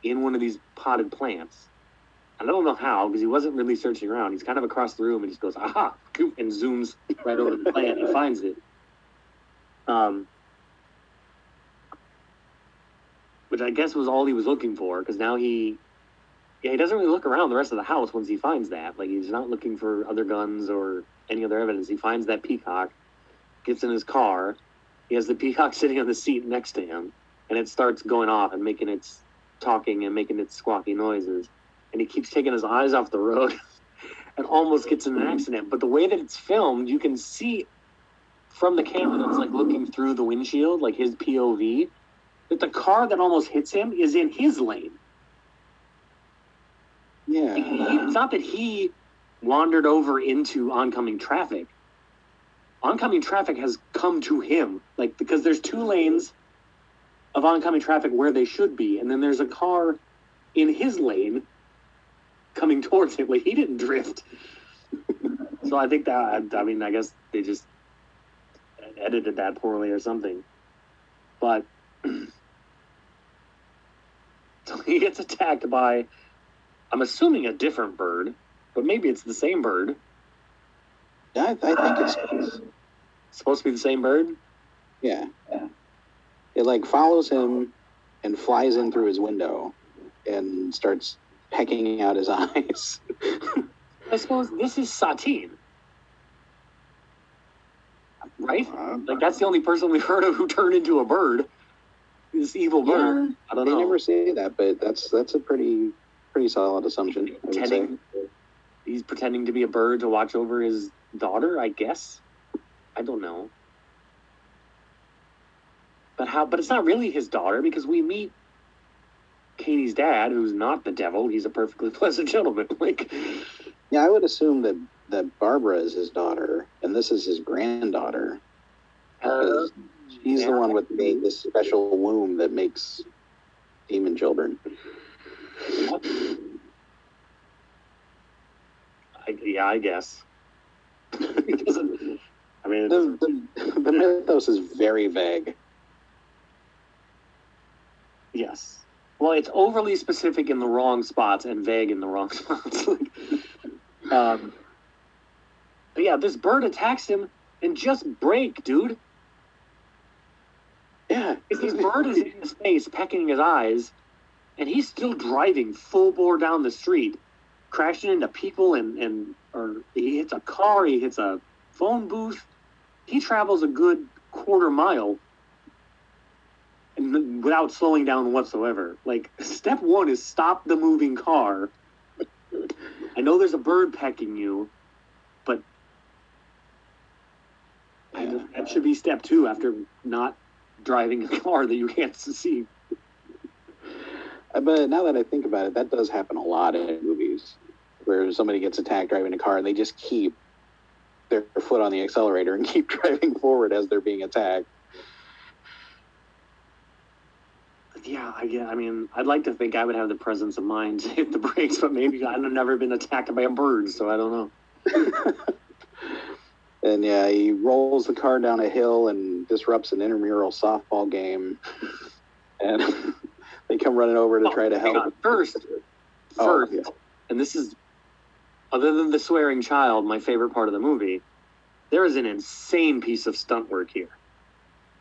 in one of these potted plants, I don't know how because he wasn't really searching around. He's kind of across the room and just goes, aha, and zooms right over the plant and finds it. Um, which I guess was all he was looking for because now he, yeah, he doesn't really look around the rest of the house once he finds that. Like he's not looking for other guns or any other evidence. He finds that peacock, gets in his car. He has the [laughs] peacock sitting on the seat next to him, and it starts going off and making its talking and making its squawky noises. And he keeps taking his eyes off the road [laughs] and almost gets in an mm-hmm. accident. But the way that it's filmed, you can see from the camera that's like looking through the windshield, like his POV, that the car that almost hits him is in his lane. Yeah. Like, he- it's not that he wandered over into oncoming traffic. Oncoming traffic has come to him, like because there's two lanes of oncoming traffic where they should be, and then there's a car in his lane coming [laughs] towards him. Like he didn't drift. [laughs] so I think that I mean I guess they just edited that poorly or something. But [clears throat] so [laughs] he gets attacked by I'm assuming a different bird, but maybe it's the same bird. Yeah, I, I think it's, it's It's supposed to be the same bird. yeah. It like follows him and flies in through his window and starts pecking out his [laughs] eyes. I suppose this is Satine, right? Uh, like that's the only person we've heard of who turned into a bird. This evil bird. Yeah, I don't they know. never say that, but that's that's a pretty pretty solid assumption. I would say. pretending, he's pretending to be a bird to watch over his daughter. I guess. I don't know. But how? But it's not really his daughter because we meet Katie's dad, who's not the devil. He's a perfectly [laughs] pleasant gentleman. Like, Yeah, I would assume that that Barbara is his daughter, and this is his granddaughter. uh, She's the one with the this special womb that makes demon children. I, yeah, I guess. [laughs] it doesn't. I mean, The, the, the mythos is very vague. yes. Well, it's overly specific in the wrong spots and vague in the wrong [laughs] spots. um, but yeah, this bird attacks him and just break, dude. Yeah, If this bird is in his face, pecking his eyes, and he's still driving full bore down the street, crashing into people and, and or he hits a car, he hits a phone booth. He travels a good quarter mile and without slowing down whatsoever. Like step one is stop the moving car. I know there's a bird pecking you, but Yeah. that should be step two after not driving a car that you can't see. But now that I think about it, that does happen a lot in movies where somebody gets attacked driving a car and they just keep their foot on the accelerator and [laughs] keep driving forward as they're being attacked. Yeah, I get. I mean, I'd like to think I would have the presence of mind [laughs] to hit the brakes, but maybe I've never been attacked by a bird, so I don't know. [laughs] And yeah, he rolls the car down a hill and disrupts an intramural softball game. [laughs] And [laughs] they come running over to Oh, try to hang help. on. First, Oh, first, yeah. and this is other than the swearing child, my favorite part of the movie. There is an insane piece of stunt work here,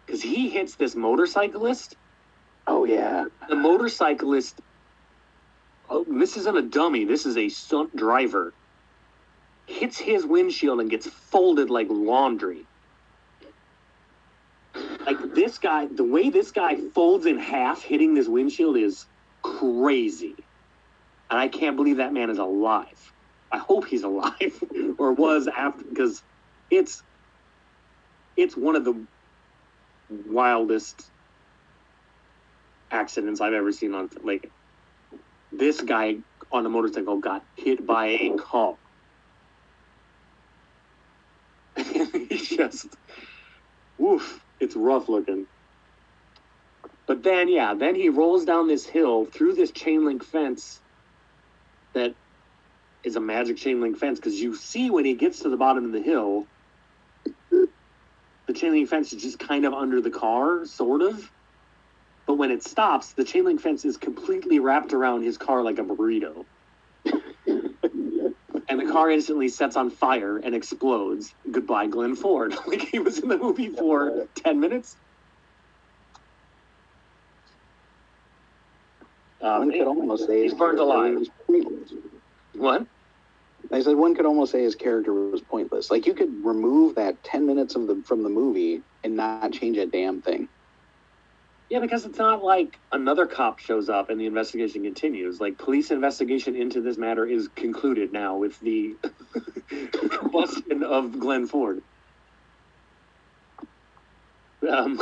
because he hits this motorcyclist. Oh yeah. The motorcyclist. Oh, this isn't a dummy. This is a stunt driver. Hits his windshield and gets folded like laundry. Like this guy, the way this guy folds in half, hitting this windshield is crazy. And I can't believe that man is alive. I hope he's alive [laughs] or was after because it's it's one of the wildest accidents I've ever seen on like this guy on a motorcycle got hit by a car. [laughs] It's just woof, it's rough looking. But then yeah, then he rolls down this hill through this chain link fence that is a magic chain link fence because you see when he gets to the bottom of the hill the chain link fence is just kind of under the car, sort of. But when it stops, the chain link fence is completely wrapped around his car like a burrito. Car instantly sets on fire and explodes. Goodbye, Glenn Ford. [laughs] like he was in the movie for ten minutes. Um, one could almost say he's burned alive. What? I said one could almost say his character was pointless. Like you could remove that ten minutes of the from the movie and not change a damn thing. Yeah, because it's not like another cop shows up and the investigation continues. Like police investigation into this matter is concluded now with the [laughs] combustion of Glenn Ford. Um,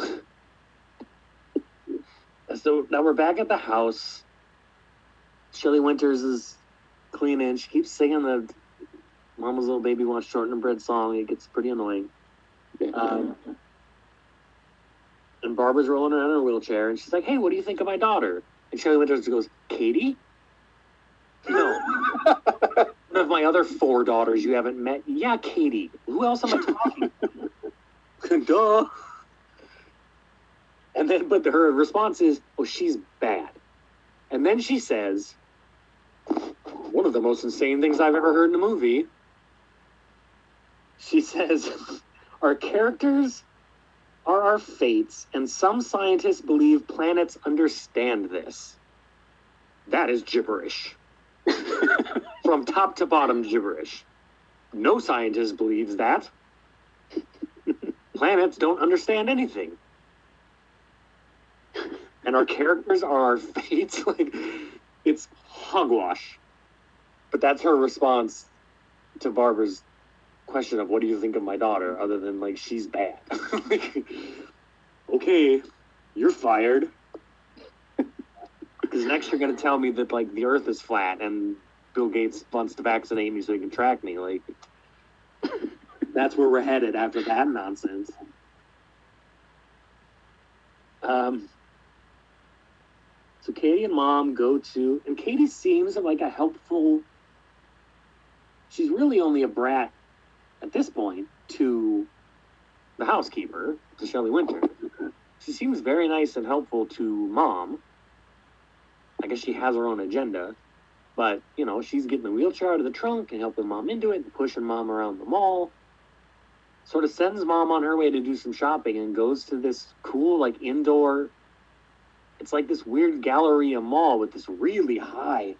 so now we're back at the house. Shelley Winters is cleaning. She keeps singing the "Mama's Little Baby Wants Shortening Bread" song. It gets pretty annoying. Um, and Barbara's rolling around in her wheelchair, and she's like, "Hey, what do you think of my daughter?" And Shelley Winters goes, "Katie." No. One of my other four daughters you haven't met. Yeah, Katie. Who else am I talking to? [laughs] Duh. And then, but her response is, "Oh, she's bad." And then she says, "One of the most insane things I've ever heard in a movie." She says, "Our characters are our fates, and some scientists believe planets understand this. That is gibberish. [laughs] From top to bottom gibberish. No scientist believes that. [laughs] Planets don't understand anything. And our characters are our [laughs] fates. like it's hogwash. But that's her response to Barbara's question of what do you think of my daughter, other than like she's bad. [laughs] Like, okay, you're fired. [laughs] Because next you're gonna tell me that like the Earth is flat and Bill Gates wants to vaccinate me so he can track me. Like [laughs] that's where we're headed after that nonsense. Um. So Katie and Mom go to, and Katie seems like a helpful. She's really only a brat at this point to the housekeeper, to Shelley Winter. She seems very nice and helpful to mom. I guess she has her own agenda, but you know, she's getting the wheelchair out of the trunk and helping mom into it and pushing mom around the mall. Sort of sends mom on her way to do some shopping and goes to this cool, like indoor. It's like this weird Galleria mall with this really high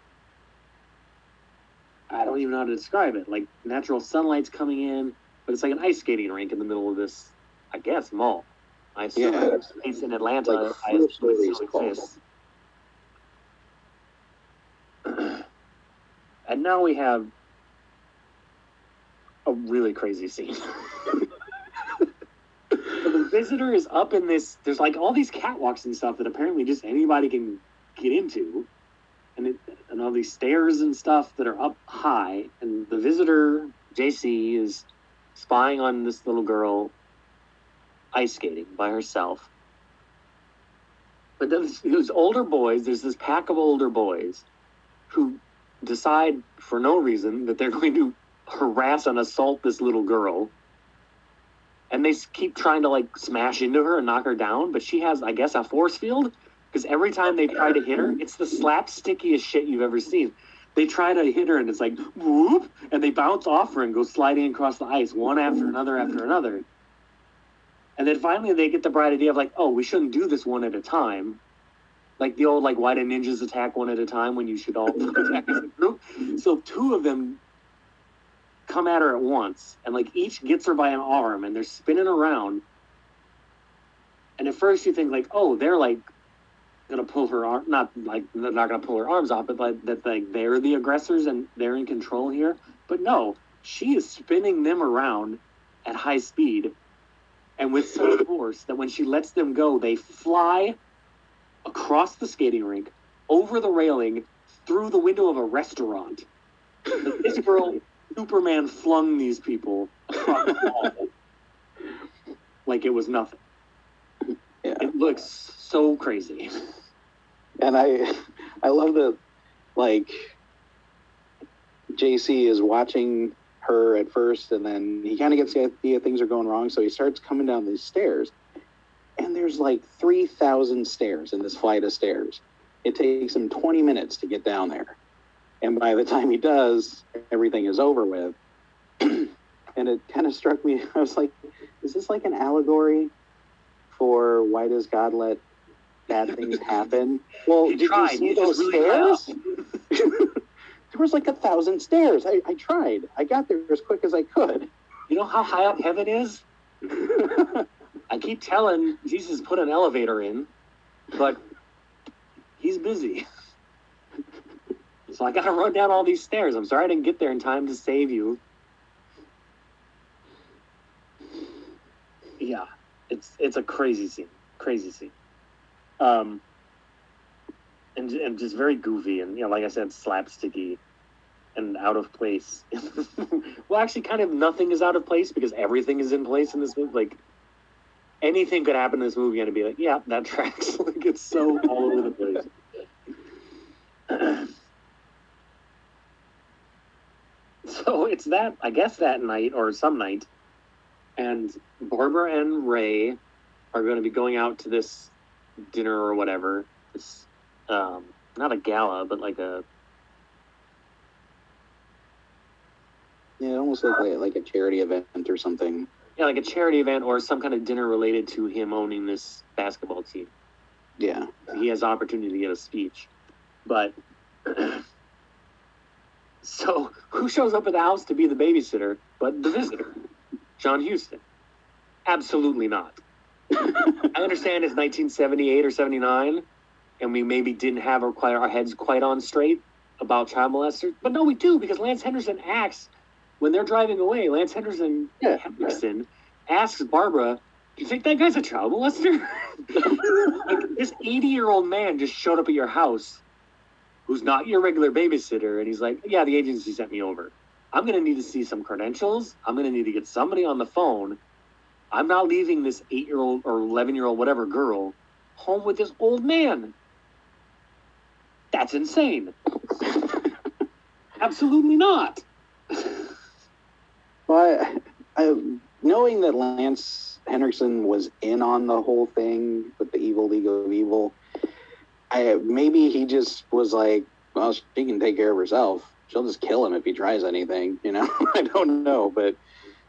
I don't even know how to describe it. Like natural sunlight's coming in, but it's like an ice skating rink in the middle of this, I guess, mall. I assume Yeah. it's in Atlanta. Like I assume it still exists. [clears throat] and now we have a really crazy scene. [laughs] The visitor is up in this. There's like all these catwalks and stuff that apparently just anybody can get into and it, and all these stairs and stuff that are up high, and the visitor JC is spying on this little girl ice skating by herself. But those, [laughs] these older boys. There's this pack of older boys who decide for no reason that they're [laughs] going to harass and assault this little girl. And they keep trying to like smash into her and knock her down, but she has, I guess, a force field because every time they try to hit her, it's the slapstickiest shit you've ever seen. They try to hit her and it's like whoop, and they bounce off her and go sliding across the ice one after another after another. And then finally they get the bright idea of like, oh, we shouldn't do this one at a time. Like the old like why do ninjas attack one at a time when you should all [laughs] attack as a group? So two of them come at her at once and like each gets her by an arm and they're spinning around. And at first you think like, oh, they're like gonna pull her arm not like they're not gonna pull her arms off but like that like they're the aggressors and they're in control here. But no she is spinning them around at high speed and with such force that when she lets them go they fly across the skating rink over the railing through the window of a restaurant. This girl [laughs] superman flung these people across the hall like it was nothing. Yeah. it looks so crazy [laughs] And I, [laughs] I love that, like, JC is watching her at first, and then he kind of gets the idea things are going wrong, so he starts coming down these stairs. And there's like 3,000 stairs in this flight of stairs. It takes him 20 minutes to get down there. And by the time he does, everything is over with. [clears throat] and it kind of struck me. [laughs] I was like, is this like an allegory for why does God let bad things happen? Well, He did tried. you see He those really stairs? [laughs] there was like a thousand stairs. I, I tried. I got there as quick as I could. You know how high up heaven is? [laughs] I keep telling Jesus put an elevator in, but he's busy. So I gotta run down all these stairs. I'm sorry I didn't get there in time to save you. Yeah, it's it's a crazy scene. Crazy scene. Um and, and just very goofy and you know, like I said, slapsticky and out of place. [laughs] well, actually, kind of nothing is out of place because everything is in place in this movie. Like anything could happen in this movie, and I'd be like, "Yeah, that [laughs] tracks." like it's so all over the place. [laughs] so it's that I guess that night or some night, and Barbara and Ray are going to be going out to this dinner or whatever. This um, not a gala, but like a Yeah, it almost like, like a charity event or something. yeah, like a charity event or some kind of dinner related to him owning this basketball team. Yeah. He has the opportunity to get a speech. But [clears throat] so who shows up at the house to be the babysitter but the visitor? John Huston. Absolutely not. I understand it's 1978 or 79, and we maybe didn't have our, quite, our heads quite on straight about child molesters, but no, we do because Lance Henriksen acts when they're driving away. Lance Henriksen Yeah. Henriksen asks Barbara, "Do you think that guy's a child molester?" [laughs] like this 80 year old man just showed up at your house, who's not your regular babysitter, and he's like, "Yeah, the agency sent me over. I'm gonna need to see some credentials. I'm gonna need to get somebody on the phone. I'm not leaving this eight year old or 11 year old whatever girl home with this old man. That's insane. Absolutely not. [laughs] Well, I, I, knowing that Lance Henriksen was in on the whole thing with the evil League of Evil, I maybe he just was like, well, she can take care of herself. She'll just kill him if he tries anything. You know, [laughs] I don't know, but,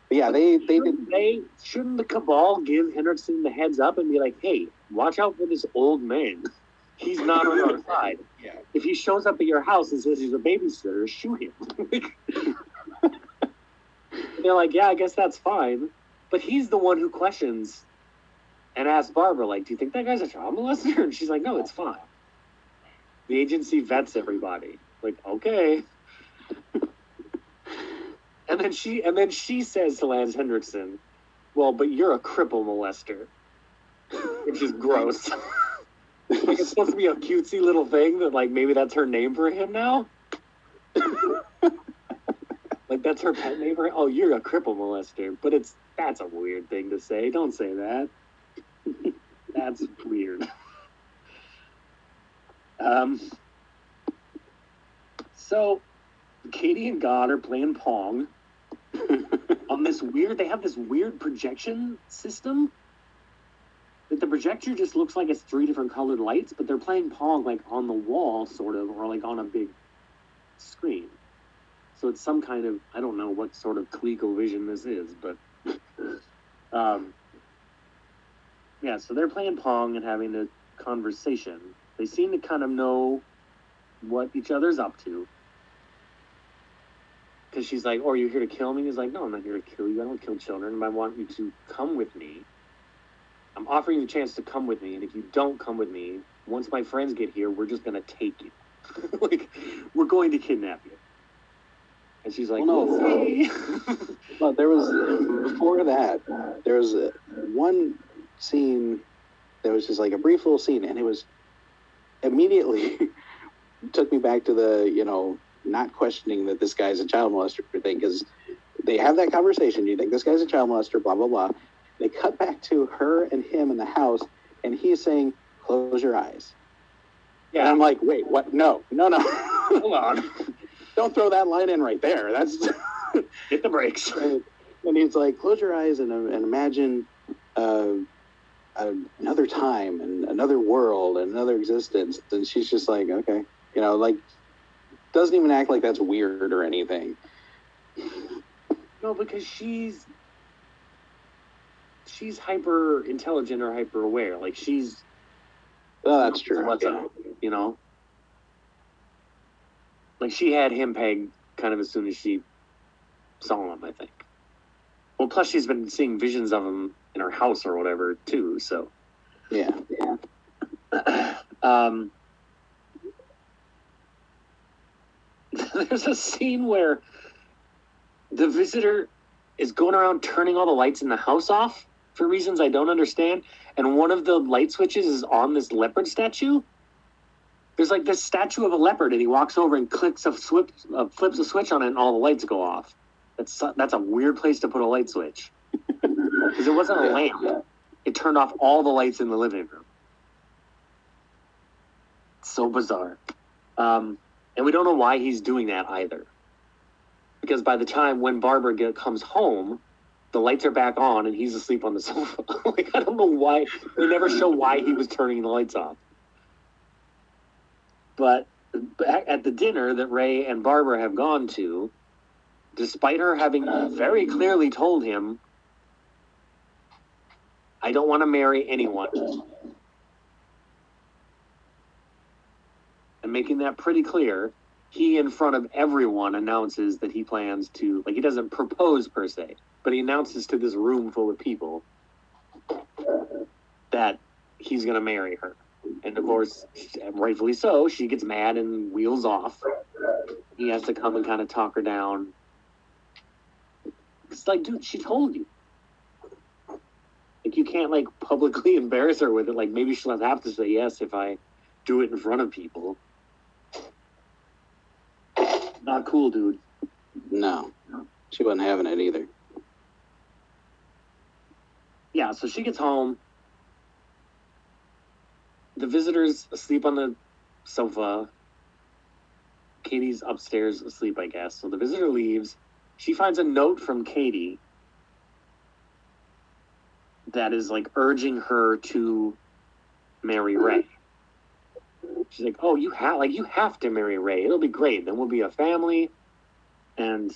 but yeah, they they shouldn't they shouldn't the cabal give Henriksen the heads up and be like, "Hey, watch out for this old man. He's not on our [laughs] side. Yeah. If he shows up at your house and says he's a babysitter, shoot him." [laughs] They're like, "Yeah, I guess that's fine," but he's the one who questions and asks Barbara, "Like, do you think that guy's a child molester?" And she's like, "No, it's fine." The agency vets everybody. Like, okay. And then she and then she says to Lance Henriksen, "Well, but you're a cripple molester," which is gross. [laughs] like it's supposed to be a cutesy little thing that like maybe that's her name for him now. [laughs] like that's her pet name for him. Oh, you're a cripple molester, but it's that's a weird thing to say. Don't say that. [laughs] that's weird. Um. So, Katie and God are playing Pong [laughs] on this weird they have this weird projection system that the projector just looks like it's three different colored lights but they're playing pong like on the wall sort of or like on a big screen. So it's some kind of i don't know what sort of ColecoVision this is but [laughs] um yeah so they're playing pong and having a conversation. They seem to kind of know what each other's up to because she's like, "Oh, are you here to kill me?" He's like, "No, I'm not here to kill you. I don't kill children. I want you to come with me. I'm offering you a chance to come with me, and if you don't come with me, once my friends get here, we're just gonna take you. [laughs] like, we're going to kidnap you." And she's like, Well, no. "We'll. [laughs] Well, there was before that. There was uh, one scene. There was just like a brief little scene, and it was immediately [laughs] took me back to the you know not questioning that this guy's a child molester thing because they have that conversation. You think this guy's a child molester? Blah blah blah. They cut back to her and him in the house, and he's saying, "Close your eyes." And yeah, I'm like, "Wait, what? No, no, no! [laughs] hold on, [laughs] Don't throw that line in right there. That's." [laughs] hit the brakes. and and he's like, close your eyes and, and imagine uh, another time and another world and another existence. And she's just like, okay, you know, like doesn't even act like that's weird or anything. No, because she's she's hyper intelligent or hyper aware. Like she's Oh, that's true. what's yeah. up, you know? Like she had him pegged kind of as soon as she saw him, I think. Well, plus she's been seeing visions of him in her house or whatever too. So, Yeah. Yeah. [clears throat] um, [laughs] there's a scene where the visitor is going around turning all the lights in the house off for reasons I don't understand, and one of the light switches is on this leopard statue. There's like this statue of a leopard, and he walks over and clicks a swip, uh, flips a switch on it, and all the lights go off. That's that's a weird place to put a light switch [laughs] because it wasn't a lamp. It turned off all the lights in the living room. So bizarre. Um, and we don't know why he's doing that either. Because by the time when Barbara get, comes home, the lights are back on and he's asleep on the [laughs] sofa. like I don't know why they never show why he was turning the lights off. But uh, at the dinner that Ray and Barbara have gone to, despite her having very clearly told him, I don't want to marry anyone. And making that pretty clear, he, in front of everyone, announces that he plans to, like, he doesn't propose per se, but he announces to this room full of people that he's going to marry her. And of course, rightfully so, she gets mad and wheels off. He has to come and kind of talk her down. It's like, dude, she told you. Like, you can't, like, publicly [laughs] embarrass her with it. Like, maybe she'll have to say yes if I do it in front of people. Not cool, dude. No. She wasn't having it either. yeah, so she gets home. The visitor's asleep on the sofa. Katie's upstairs asleep, I guess. So the visitor leaves. She finds a note from Katie that is like urging her to marry Ray. She's like, "Oh, you have like you have to marry Ray. It'll be great. Then we'll be a family." And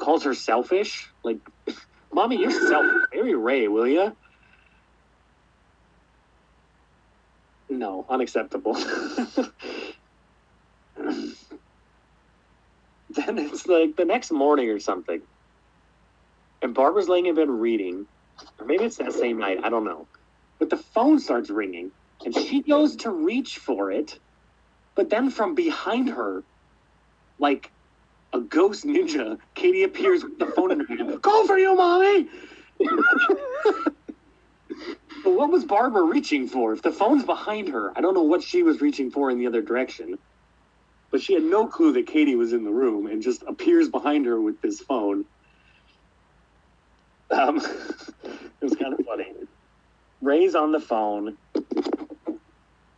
calls her selfish. Like, [laughs] mommy, you're selfish. Marry Ray, will you? No, unacceptable. [laughs] then it's like the next morning or something, and Barbara's laying in bed reading, or maybe it's that same night. I don't know. But the phone starts ringing, and she goes to reach for it, but then from behind her, like a ghost ninja, Katie appears with the phone in her hand. Call for you, mommy. [laughs] but what was Barbara reaching for? If the phone's behind her, I don't know what she was reaching for in the other direction. But she had no clue that Katie was in the room and just appears behind her with this phone. Um, [laughs] it was kind of funny. Ray's on the phone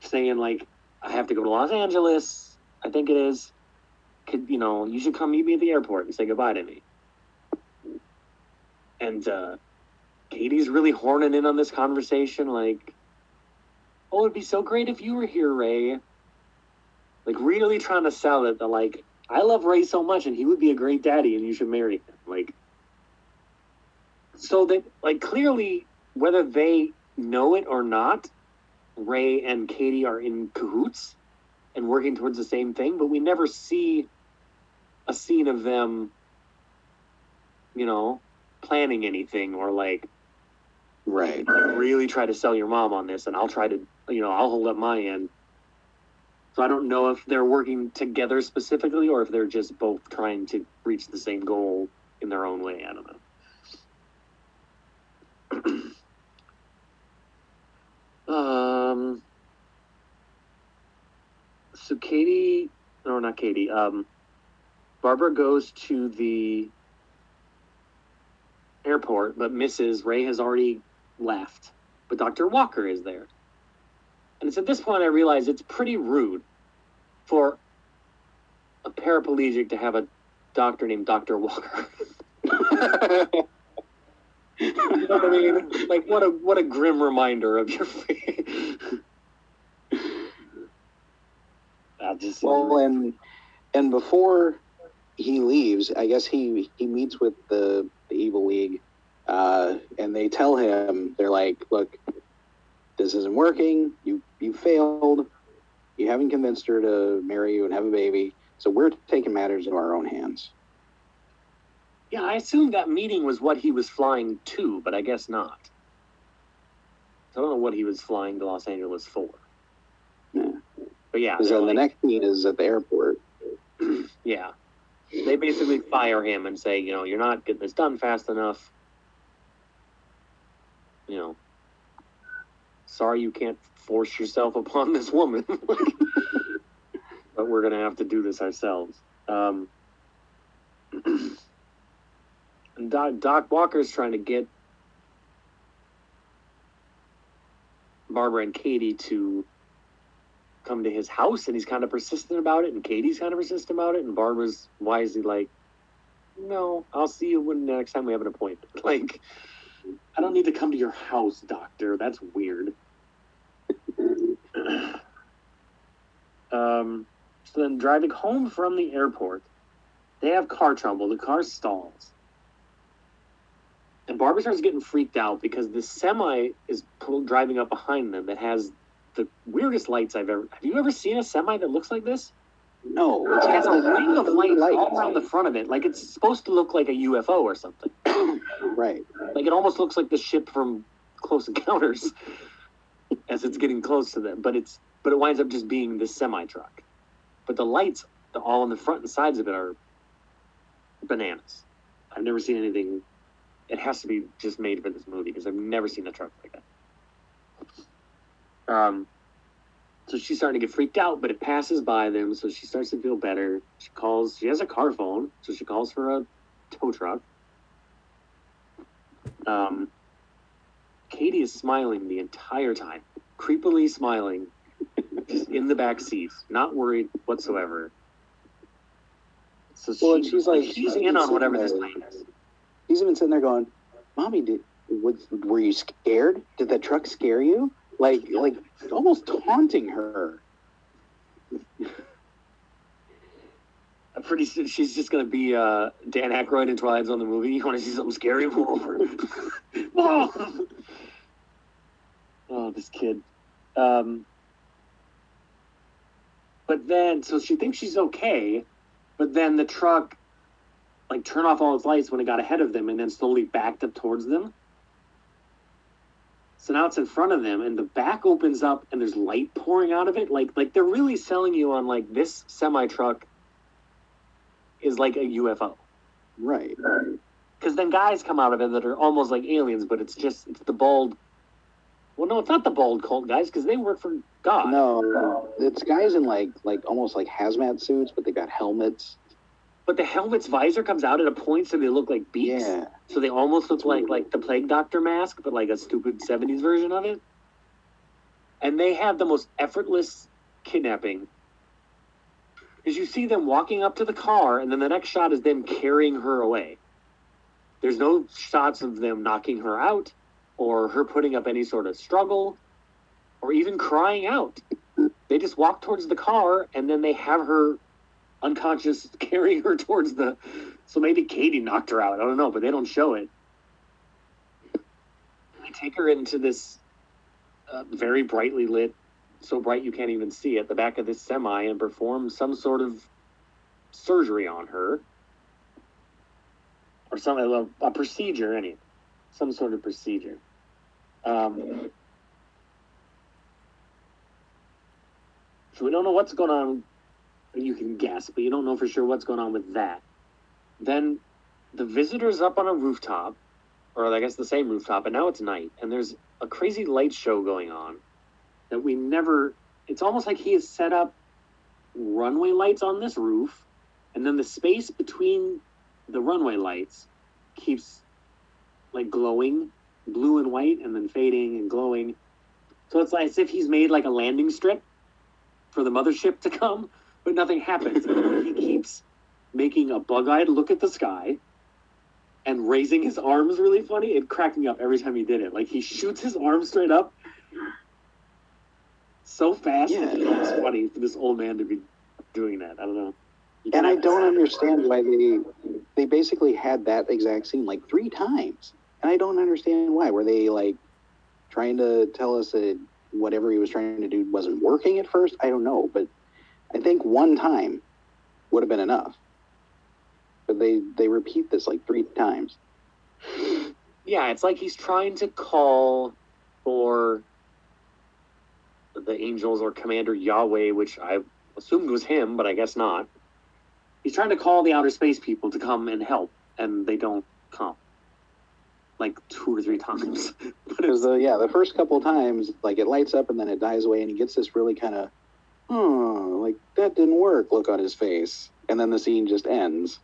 saying, like, I have to go to Los Angeles. I think it is. Could, you know, you should come meet me at the airport and say goodbye to me. And uh, Katie's really horning in on this conversation, like, oh, it'd be so great if you were here, Ray. Like, really trying to sell it that, like, I love Ray so much and he would be a great daddy and you should marry him. Like, so that, like, clearly, whether they know it or not, Ray and Katie are in cahoots and working towards the same thing, but we never see a scene of them, you know, planning anything or like Right. really try to sell your mom on this and I'll try to, you know, I'll hold up my end. So I don't know if they're working together specifically or if they're just both trying to reach the same goal in their own way. I don't know. [clears throat] Uh, um, so Katie, no, not Katie. Um, Barbara goes to the airport, but Mrs. Ray has already left. But Dr. Walker is there. And it's at this point I realize it's pretty rude for a paraplegic to have a doctor named Dr. Walker. [laughs] [laughs] you know what I mean? Like what a what a grim reminder of your fate. That [laughs] just well, and and before he leaves, I guess he he meets with the, the Evil League, uh, and they tell him they're like, "Look, this isn't working. You you failed. You haven't convinced her to marry you and have a baby. So we're taking matters into our own hands." Yeah, I assumed that meeting was what he was flying to, but I guess not. So I don't know what he was flying to Los Angeles for. Yeah. But yeah, So they're the next scene is at the airport. [clears throat] yeah, they basically fire him and say, you know, you're not getting this done fast enough. You know, sorry you can't force yourself upon this woman, [laughs] but we're gonna have to do this ourselves. Um, [clears throat] and Doc, Doc Walker's trying to get Barbara and Katie to come to his house, and he's kind of persistent about it, and Katie's kind of persistent about it, and Barbara's wisely like, "No, I'll see you when the next time we have an appointment." [laughs] Like, I don't need to come to your house, Doctor. That's weird. [clears throat] um, so then, driving home from the airport, they have car trouble. The car stalls. And Barbara starts getting freaked out because the semi is pull, driving up behind them that has the weirdest lights I've ever. Have you ever seen a semi that looks like this? No, It has a ring of lights lights. all around the front of it, like it's supposed to look like a UFO or something. [coughs] Right. Like it almost looks like the ship from Close Encounters [laughs] as it's getting close to them, but it's but it winds up just being this semi truck. But the lights, the, all on the front and sides of it, are bananas. I've never seen anything. It has to be just made for this movie because I've never seen a truck like that. Um, so she's starting to get freaked out, but it passes by them, so she starts to feel better. She calls. She has a car phone, so she calls for a tow truck. Um, Katie is smiling the entire time, creepily smiling, just in the back seat, not worried whatsoever. So Well, she- she's like- she's in on whatever this plan is. He's even sitting there going, "Mommy, did was, were you scared? Did that truck scare you?" Like, like almost taunting her. I'm pretty sure she's just gonna be uh, Dan Aykroyd in Twilight Zone the movie. You want to see something scary? Over. [laughs] oh! oh, this kid. Um, but then, so she thinks she's okay, but then the truck, like, turn off all its lights when it got ahead of them, and then slowly backed up towards them. So now it's in front of them, and the back opens up, and there's light pouring out of it. Like, like they're really selling you on like this semi truck is like a UFO. Right. Because then guys come out of it that are almost like aliens, but it's just it's the bald. Well, no, it's not the bald cult guys because they work for God. No, it's guys in like like almost like hazmat suits, but they got helmets. But the helmet's visor comes out at a point, so they look like beaks. Yeah. So they almost look like like the plague doctor mask, but like a stupid '70s version of it. And they have the most effortless kidnapping. Because you see them walking up to the car, and then the next shot is them carrying her away. There's no shots of them knocking her out, or her putting up any sort of struggle, or even crying out. They just walk towards the car, and then they have her unconscious [laughs] carrying her towards the. So maybe Katie knocked her out. I don't know, but they don't show it. [laughs] They take her into this uh, very brightly lit, so bright you can't even see it, the back of this semi and perform some sort of surgery on her. Or some a, a procedure, any some sort of procedure. Um, so we don't know what's going on you can guess, but you don't know for sure what's going on with that. Then the visitor's up on a rooftop, or I guess the same rooftop, and now it's night, and there's a crazy light show going on that we never. It's almost like he has set up runway lights on this roof, and then the space between the runway lights keeps like glowing blue and white, and then fading and glowing. So it's like as if he's made like a landing strip for the mothership to come but nothing happens. he keeps making a bug-eyed look at the sky and raising his arms really funny. It cracked me up every time he did it. Like he shoots his arms straight up so fast. Yeah. It's funny for this old man to be doing that. I don't know. You And I don't understand why they they basically had that exact scene like three times. And I don't understand why. Were they like trying to tell us that whatever he was trying to do wasn't working at first? I don't know, but I think one time would have been enough. But they they repeat this like three times. Yeah, it's like he's trying to call for the angels or Commander Yahweh, which I assumed was him, but I guess not. He's trying to call the outer space people to come and help, and they don't come. Like two or three times. but it's, the yeah, the first couple times, like it lights up and then it dies away, and he gets this really kind of, oh, like that didn't work. Look on his face, and then the scene just ends.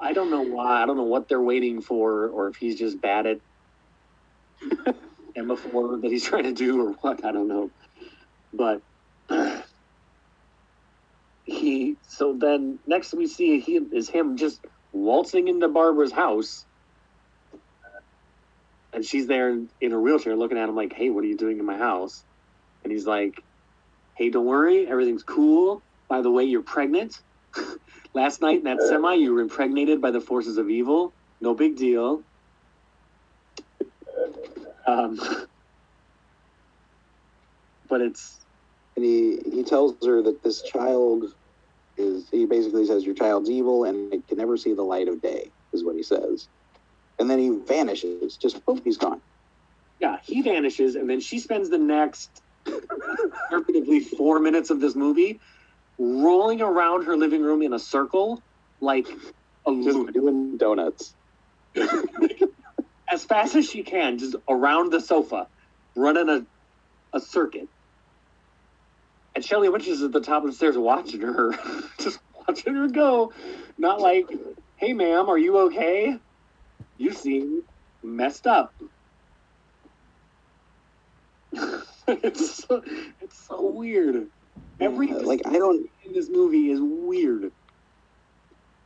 I don't know why. I don't know what they're waiting for, or if he's just bad at [laughs] Emma4 that he's trying to do, or what. I don't know. But [sighs] he. So then next we see he is him just waltzing into Barbara's house, and she's there in, in her wheelchair, looking at him like, "Hey, what are you doing in my house?" And he's like, "Hey, don't worry, everything's cool. By the way, you're pregnant." [laughs] Last night in that semi, you were impregnated by the forces of evil. No big deal. Um, [laughs] but it's and he he tells her that this child is he basically says your child's evil and it can never see the light of day is what he says and then he vanishes just boom he's gone yeah, he vanishes, and then she spends the next arguably four minutes of this movie rolling around her living room in a circle like a just lunatic. doing donuts as fast as she can, just around the sofa, running a, a circuit. And Shelley Winters is at the top of the stairs watching her, [laughs] just watching her go. Not like, hey, ma'am, are you okay? You seem messed up. [laughs] [laughs] it's, so, it's so weird. Every Uh, like i don't in this movie is weird.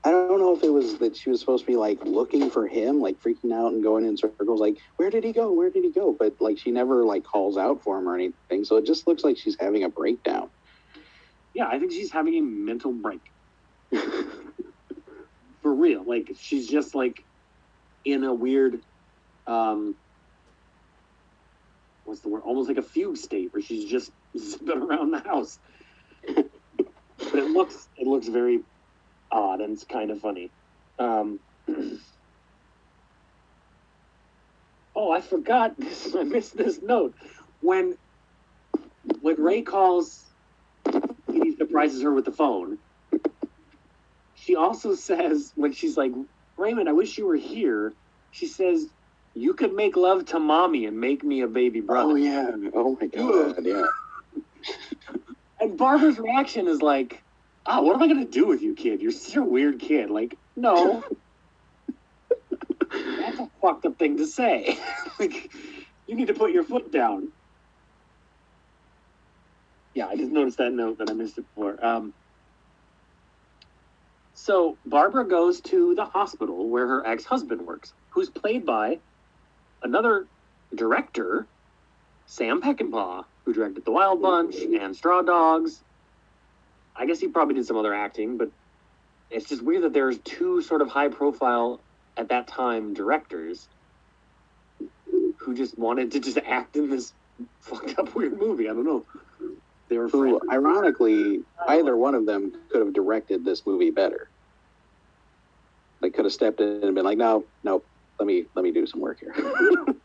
i don't know if it was that she was supposed to be like looking for him like freaking out and going in circles like where did he go where did he go but like she never like calls out for him or anything so it just looks like she's having a breakdown Yeah, I think she's having a mental break. [laughs] For real. Like she's just like in a weird um what's the word? Almost like a fugue state where she's just [laughs] zipping around the house. but it looks it looks very odd and it's kind of funny. Um [clears throat] Oh, I forgot [laughs] this. I missed this note. When when Ray calls he surprises her with the phone. She also says, when she's like, Raymond, I wish you were here, she says, You could make love to mommy and make me a baby brother. oh yeah oh my god yeah [laughs] And Barbara's reaction is like, Oh, what am I going to do with you, kid? You're such a weird kid. Like, no. [laughs] That's a fucked up thing to say. [laughs] like, you need to put your foot down. Yeah, I just noticed that note that I missed it before. Um, so Barbara goes to the hospital where her ex-husband works, who's played by another director, Sam Peckinpah, who directed The Wild Bunch and Straw Dogs. I guess he probably did some other acting, but it's just weird that there's two sort of high-profile at that time directors who just wanted to just act in this [laughs] fucked up weird movie. I don't know. They were who friends. ironically either one of them could have directed this movie better they could have stepped in and been like no no let me let me do some work here [laughs]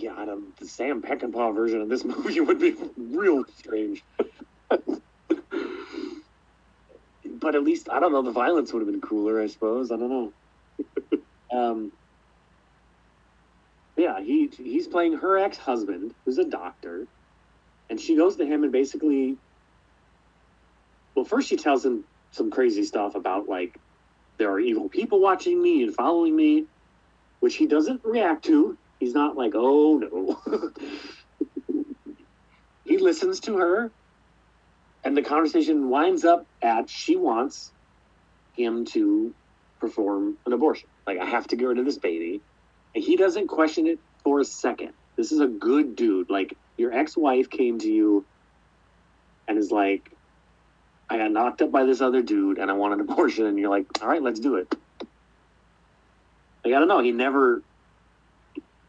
Yeah, I don't, the Sam Peckinpah version of this [laughs] movie would be real strange. [laughs] but at least I don't know. The violence would have been cooler, I suppose. I don't know. um, yeah, he he's playing her ex husband, who's a doctor, and she goes to him and basically. Well, first she tells him some crazy stuff about like there are evil people watching me and following me, which he doesn't react to. He's not like, oh no. [laughs] he listens to her, and the conversation winds up at she wants him to perform an abortion. Like, I have to get rid of this baby. And he doesn't question it for a second. This is a good dude. Like, your ex wife came to you and is like, I got knocked up by this other dude and I want an [laughs] abortion, and you're like, all right, let's do it. Like I don't know, he never.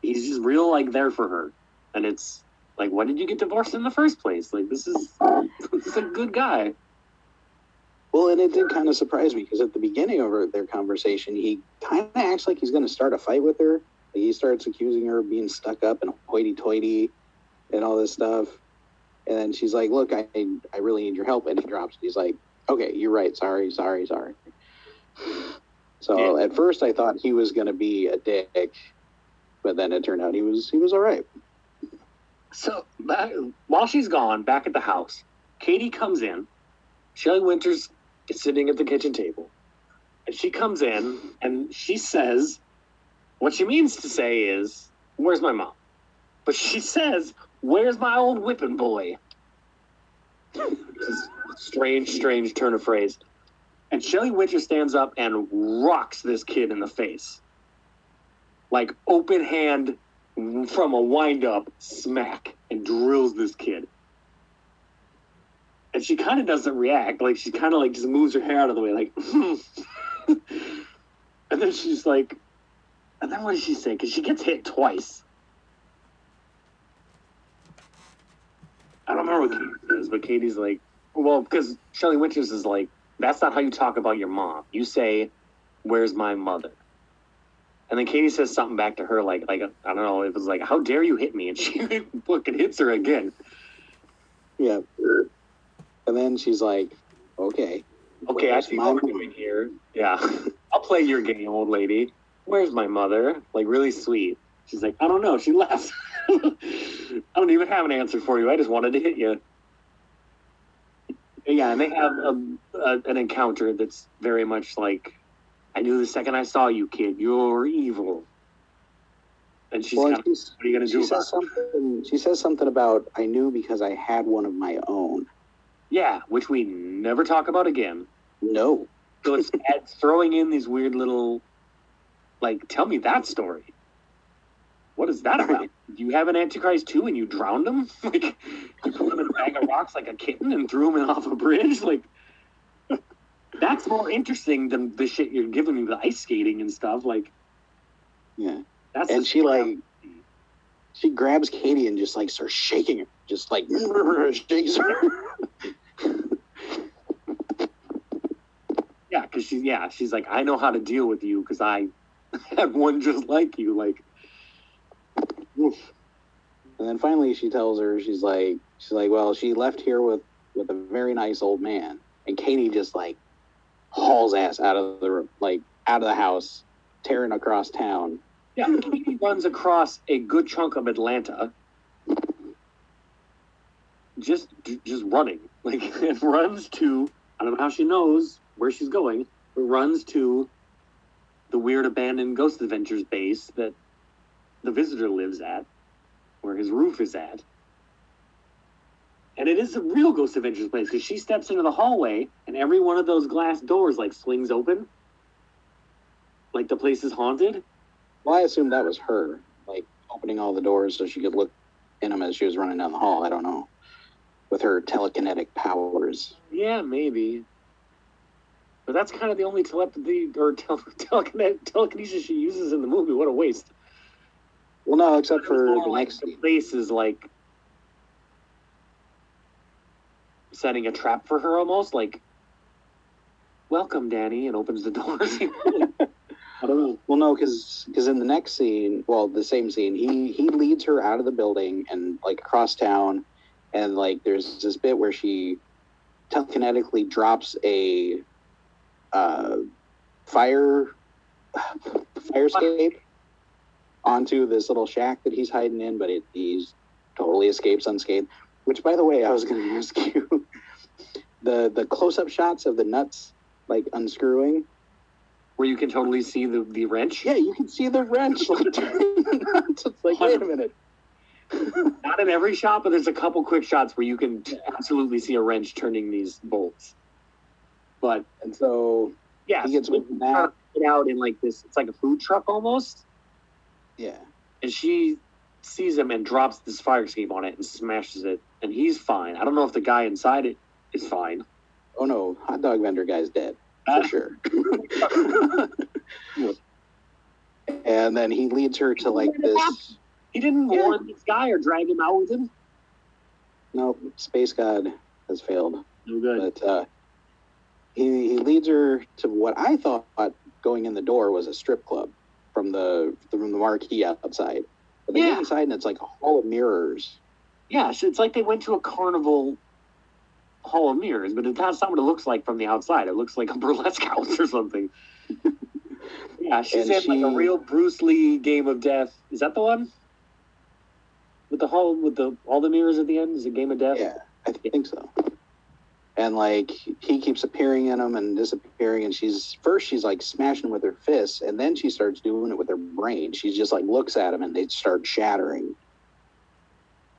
He's just real like there for her, and it's like, why did you get divorced in the first place? Like this is [laughs] this is a good guy. Well, and it did kind of surprise me because at the beginning of their conversation, he kind of acts like he's going to start a fight with her. He starts accusing her of being stuck up and hoity-toity and all this stuff. And then she's like, "Look, I I really need your help." And he drops. He's like, "Okay, you're right. Sorry, sorry, sorry." [sighs] So Yeah. at first, I thought he was going to be a dick, but then it turned out he was he was all right. So back, while she's gone, back at the house, Katie comes in. Shelley Winters is sitting at the kitchen table. And she comes in and she says, what she means to say is, Where's my mom? But she [laughs] says, Where's my old whipping boy? Strange, strange turn of phrase. And Shelley Winters stands up and rocks this kid in the face. Like open hand from a wind up smack and drills this kid. And she kind of doesn't react. Like she kind of like just moves her hair out of the way, like. [laughs] and then she's like, and then what does she say? Because she gets hit twice. I don't remember what Katie says, but Katie's like, well, because Shelley Winters is like, that's not how you talk about your mom. You say, "Where's my mother?" And then Katie says something back to her, like, like I don't know, it was like, "How dare you hit me?" And [laughs] she fucking hits her again. Yeah. And then she's like, "Okay, Okay, I see what we're doing here. Yeah, [laughs] I'll play your game, old lady. Where's my mother? Like really sweet. She's like, I don't know. She left. [laughs] [laughs] I don't even have an answer for you. I just wanted to hit you. Yeah, and they have a, a, an encounter that's very much like, I knew the second I saw you, kid. You're evil. And she's Well, kind of, what are you gonna she do about says something. She says something about I knew because I had one of my own. Yeah, which we never talk about again. No, So it's throwing in these weird little, like, tell me that story. What is that about? [laughs] Do you have an Antichrist too and you drowned him? [laughs] Like, you put him in a bag of rocks like a kitten and threw him off a bridge? [laughs] Like, that's more interesting than the shit you're giving me, the ice skating and stuff. Like, yeah. that's And she like she grabs Katie and just like starts shaking her, just like shakes her. yeah, because she's, yeah, she's like, I know how to deal with you because I had one just like you. Like, oof. And then finally she tells her, she's like, she's like, well, she left here with with a very nice old man, and Katie just like hauls ass out of the like out of the house, tearing across town. Yeah, Katie runs across a good chunk of Atlanta. Just, just running. [laughs] Like, it runs to, I don't know how she knows where she's going, but runs to the weird abandoned Ghost Adventures base that the visitor lives at, where his roof is at. And it is a real Ghost Adventures place because she steps into the hallway and every one of those glass doors like swings open. Like the place is haunted. Well, I assume that was her, like opening all the doors so she could look in them as she was running down the hall. I don't know, with her telekinetic powers. Yeah, maybe. But that's kind of the only telepathy or tel- [laughs] telekine- telekinesis she uses in the movie. What a waste. Well, no, except for the like next the place is like setting a trap for her almost like welcome danny and opens the doors [laughs] i don't know. Well, no, because in the next scene, well, the same scene, he he leads her out of the building and like across town, and like there's this bit where she telekinetically drops a uh, fire [sighs] fire. escape onto this little shack that he's hiding in, but it he's totally escapes unscathed. Which, by the way, I was [laughs] going to ask you the the close up shots of the nuts like unscrewing. where you can totally see the, the wrench Yeah, you can see the wrench like [laughs] turning the nuts. It's like, wait a minute. [laughs] not in every shot but there's a couple quick shots where you can absolutely see a wrench turning these bolts but And so yeah he gets with that. out in like this it's like a food truck almost Yeah. and she sees him and drops this fire escape on it and smashes it and he's fine. I don't know if the guy inside it is fine. Oh no, hot dog vendor guy's dead for Uh, sure. [laughs] and then he leads her to like this. He didn't Yeah. warn this guy or drag him out with him. Nope, space god has failed. No good. But uh, he he leads her to what I thought going in the door was a strip club from the from the marquee outside. But they Yeah. get inside and it's like a hall of mirrors. Yeah, so it's like they went to a carnival hall of mirrors, but that's not what it looks like from the outside. It looks like a [laughs] burlesque house or something. [laughs] yeah, she's And in like a real Bruce Lee game of death. Is that the one? With the hall with the all the mirrors at the end? Is it game of death? Yeah, I think so. And like he keeps appearing in them and disappearing, and she's first she's like smashing with her fists, and then she starts doing it with her brain. She just like looks at him and they start shattering.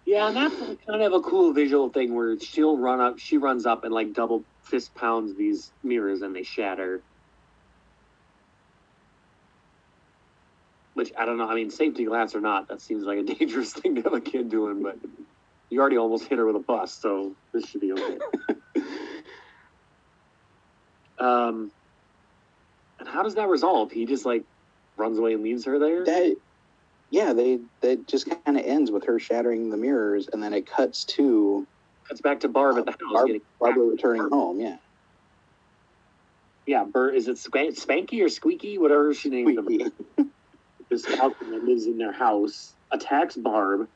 Yeah, and that's kind of a cool visual thing where she'll run up, she runs up and like double fist pounds these mirrors and they shatter. Which I don't know. I mean, safety glass or not, that seems like a [laughs] dangerous thing to have a kid doing. But you already almost hit her with a bus, so this should be okay. [laughs] um, and how does that resolve? He just like runs away and leaves her there. That yeah, they that just kind of ends with her shattering the mirrors, and then it cuts to Cuts back to Barb at the house. Barb- getting Barbara returning home. Yeah, Yeah, Bert. Is it Spanky or Squeaky? Whatever she named him. This falcon that lives in their house attacks Barb,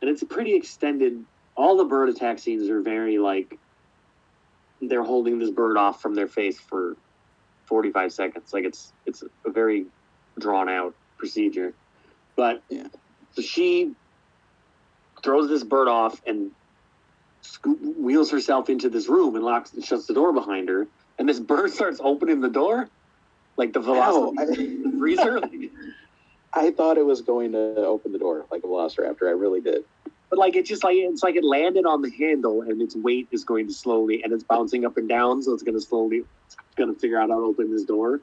and it's a pretty extended. All the bird attack scenes are very like they're holding this bird off from their face for forty-five seconds. Like it's it's a very drawn out procedure. But Yeah. so she throws this bird off and scoop, wheels herself into this room and locks and shuts the door behind her. And this bird [laughs] starts opening the door, like the Ow, velocity I, freezer. Like, [laughs] I thought it was going to open the door like a velociraptor. I really did. but like it just like it's like it landed on the handle and its weight is going to slowly and it's bouncing up and down, so it's going to slowly it's going to figure out how to open this door.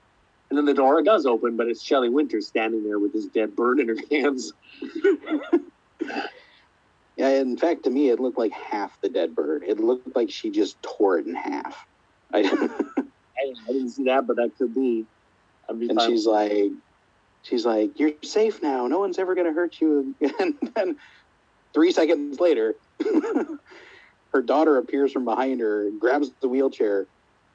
And then the door does open, but it's Shelley Winters standing there with this dead bird in her [laughs] hands. Yeah, in fact, to me, it looked like half the dead bird. It looked like she just tore it in half. [laughs] I, I, didn't see that, but that could be. And she's like, she's like, "You're safe now. No one's ever gonna hurt you." [laughs] And then three seconds later, [laughs] her daughter appears from behind her, grabs the wheelchair,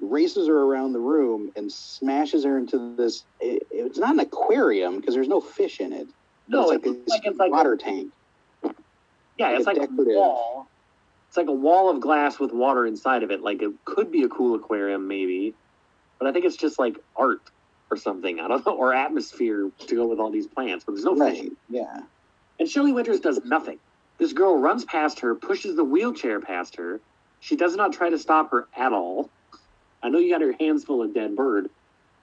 races her around the room, and smashes her into this. It, it's not an aquarium because there's no fish in it. no, it's it's, like like it's like water tank. yeah, like it's a like a wall. It's like a wall of glass with water inside of it. Like it could be a cool aquarium, maybe, but I think it's just like art or something. I don't know, or atmosphere to go with all these plants. But there's no fish. Right? Yeah. And Shelley Winters does nothing. This girl runs past her, pushes the wheelchair past her. She does not try to stop her at all. I know you got your hands full of dead bird,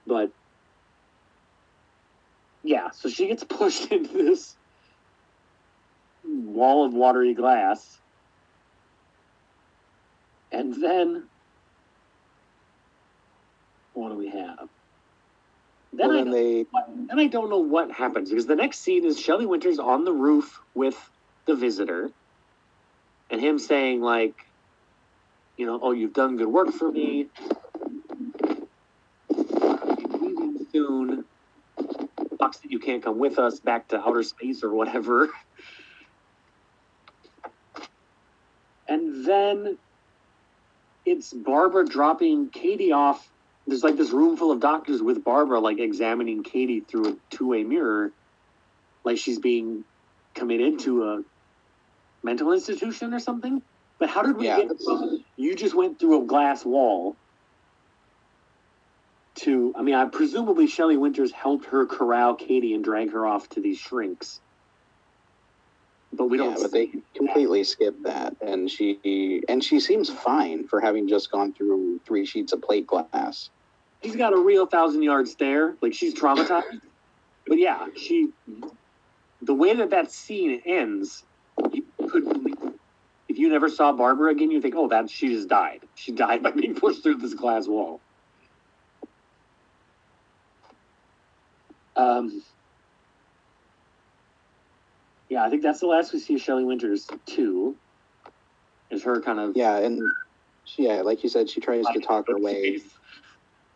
but yeah, so she gets [laughs] pushed into this wall of watery glass. And then what do we have? Then Well, I then they then I don't know what happens because the next scene is Shelley Winters on the roof with the visitor, and him saying like, you know, oh, you've done good work for me. Leaving soon. Sucks that you can't come with us back to outer space or whatever. And then it's Barbara dropping Katie off there's like this room full of doctors with Barbara like examining Katie through a two-way mirror, like she's being committed to a mental institution or something. But how did we Yeah, get from you just went through a glass wall to I mean I presumably Shelley Winters helped her corral Katie and drag her off to these shrinks. But we yeah, don't but they completely skip that, and she and she seems fine for having just gone through three sheets of plate glass. She's got a real thousand yard stare. Like she's traumatized. but yeah, she. The way that that scene ends, you could. If you never saw Barbara again, you think, "Oh, that she just died. She died by [laughs] being pushed through this glass wall." Um. Yeah, I think that's the last we see of Shelley Winters too. Is her kind of Yeah, and she, yeah, like you said, she tries to talk her way.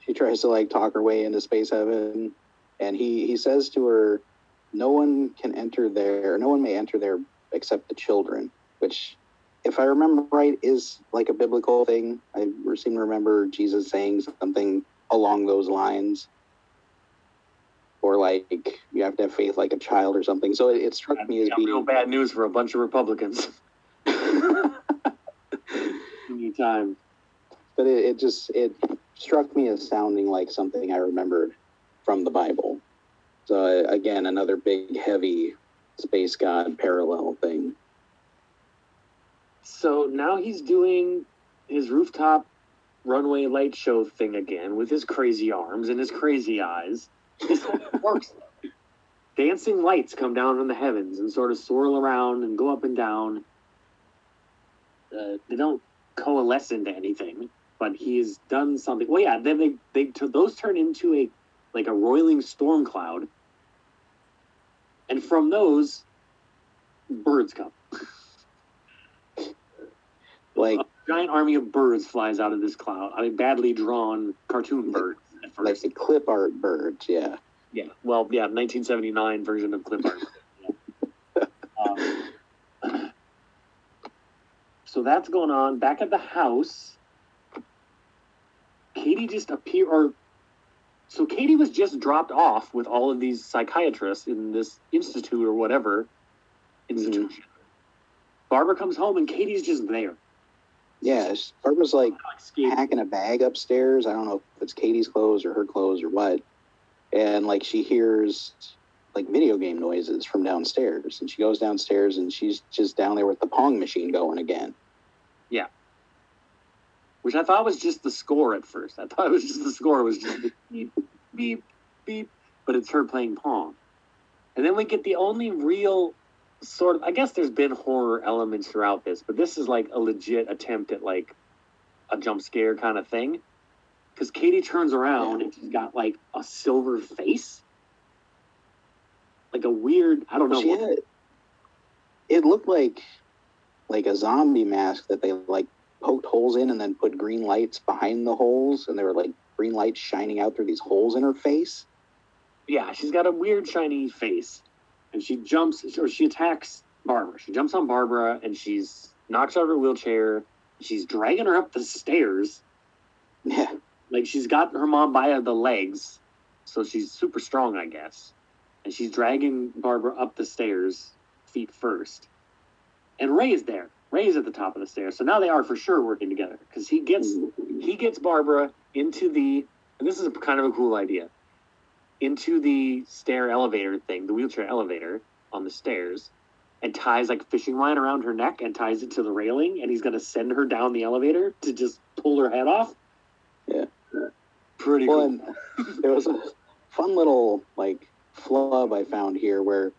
She tries to like talk her way into space heaven, and he he says to her, "No one can enter there. No one may enter there except the children." Which, if I remember right, is like a biblical thing. I seem to remember Jesus saying something along those lines, or like you have to have faith like a child or something. So it, it struck me as being real bad news for a bunch of Republicans. [laughs] [laughs] Anytime. but it, it just it struck me as sounding like something I remembered from the Bible. So uh, again, another big, heavy space god parallel thing. So now he's doing his rooftop runway light show thing again with his crazy arms and his crazy eyes. Works. Dancing lights come down from the heavens and sort of swirl around and go up and down. Uh, they don't coalesce into anything, but he has done something. Well, yeah, then they they t- those turn into a like a roiling storm cloud, and from those, birds come. [laughs] Like a giant army of birds flies out of this cloud. I mean, badly drawn cartoon birds like the clip art birds, yeah. Yeah, well, yeah, 1979 version of clip art. [laughs] Um, [clears throat] so that's going on. Back at the house, Katie just appeared, or so Katie was just dropped off with all of these psychiatrists in this institute or whatever institution. Mm-hmm. Barbara comes home and Katie's just there. Yeah, Barbara's like Like packing a bag upstairs. I don't know if it's Katie's clothes or her clothes or what. And like she hears like video game noises from downstairs. And she goes downstairs and she's just down there with the Pong machine going again. Which I thought was just the score at first. I thought it was just the score it was just beep, beep, beep, but it's her playing Pong. And then we get the only real sort of, I guess there's been horror elements throughout this, but this is like a legit attempt at like a jump scare kind of thing. Because Katie turns around and she's got like a silver face. Like a weird, I don't know. What- it looked like like a zombie mask that they like poked holes in and then put green lights behind the holes and there were like green lights shining out through these holes in her face. yeah, she's got a weird shiny face, and she jumps or she attacks Barbara. She jumps on Barbara and she's knocks out her wheelchair. She's dragging her up the stairs. Yeah. Like she's got her mom by the legs, so she's super strong, I guess. And she's dragging Barbara up the stairs, feet first. And Ray is there. Ray's at the top of the stairs. So now they are for sure working together because he gets he gets Barbara into the and this is a, kind of a cool idea into the stair elevator thing, the wheelchair elevator on the stairs, and ties like a fishing line around her neck and ties it to the railing, and he's gonna send her down the elevator to just pull her head off. Yeah. Pretty Well, cool. there was a fun little like flub I found here where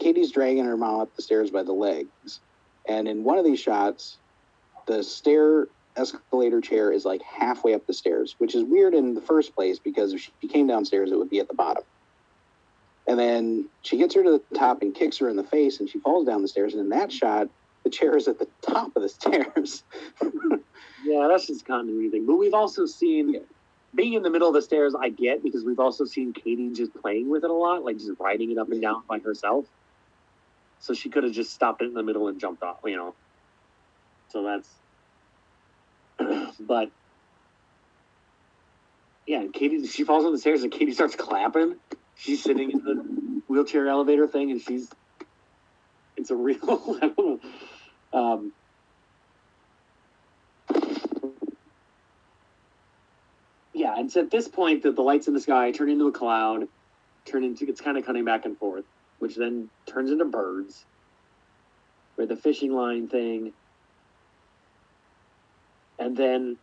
Katie's dragging her mom up the stairs by the legs, and in one of these shots, the stair escalator chair is like halfway up the stairs, which is weird in the first place because if she came downstairs, it would be at the bottom. And then she gets her to the top and kicks her in the face, and she falls down the stairs. And in that shot, the chair is at the top of the stairs. [laughs] Yeah, that's just continuity thing. But we've also seen being in the middle of the stairs. I get because we've also seen Katie just playing with it a lot, like just riding it up and down by herself. So she could have just stopped it in the middle and jumped off, you know. So that's. [clears throat] but yeah, Katie she falls on the stairs and Katie starts clapping. She's sitting in the wheelchair elevator thing, and she's. It's a real. [laughs] Um, yeah, it's at this point that the lights in the sky turn into a cloud, turn into it's kind of cutting back and forth, which then turns into birds. With the fishing line thing, and then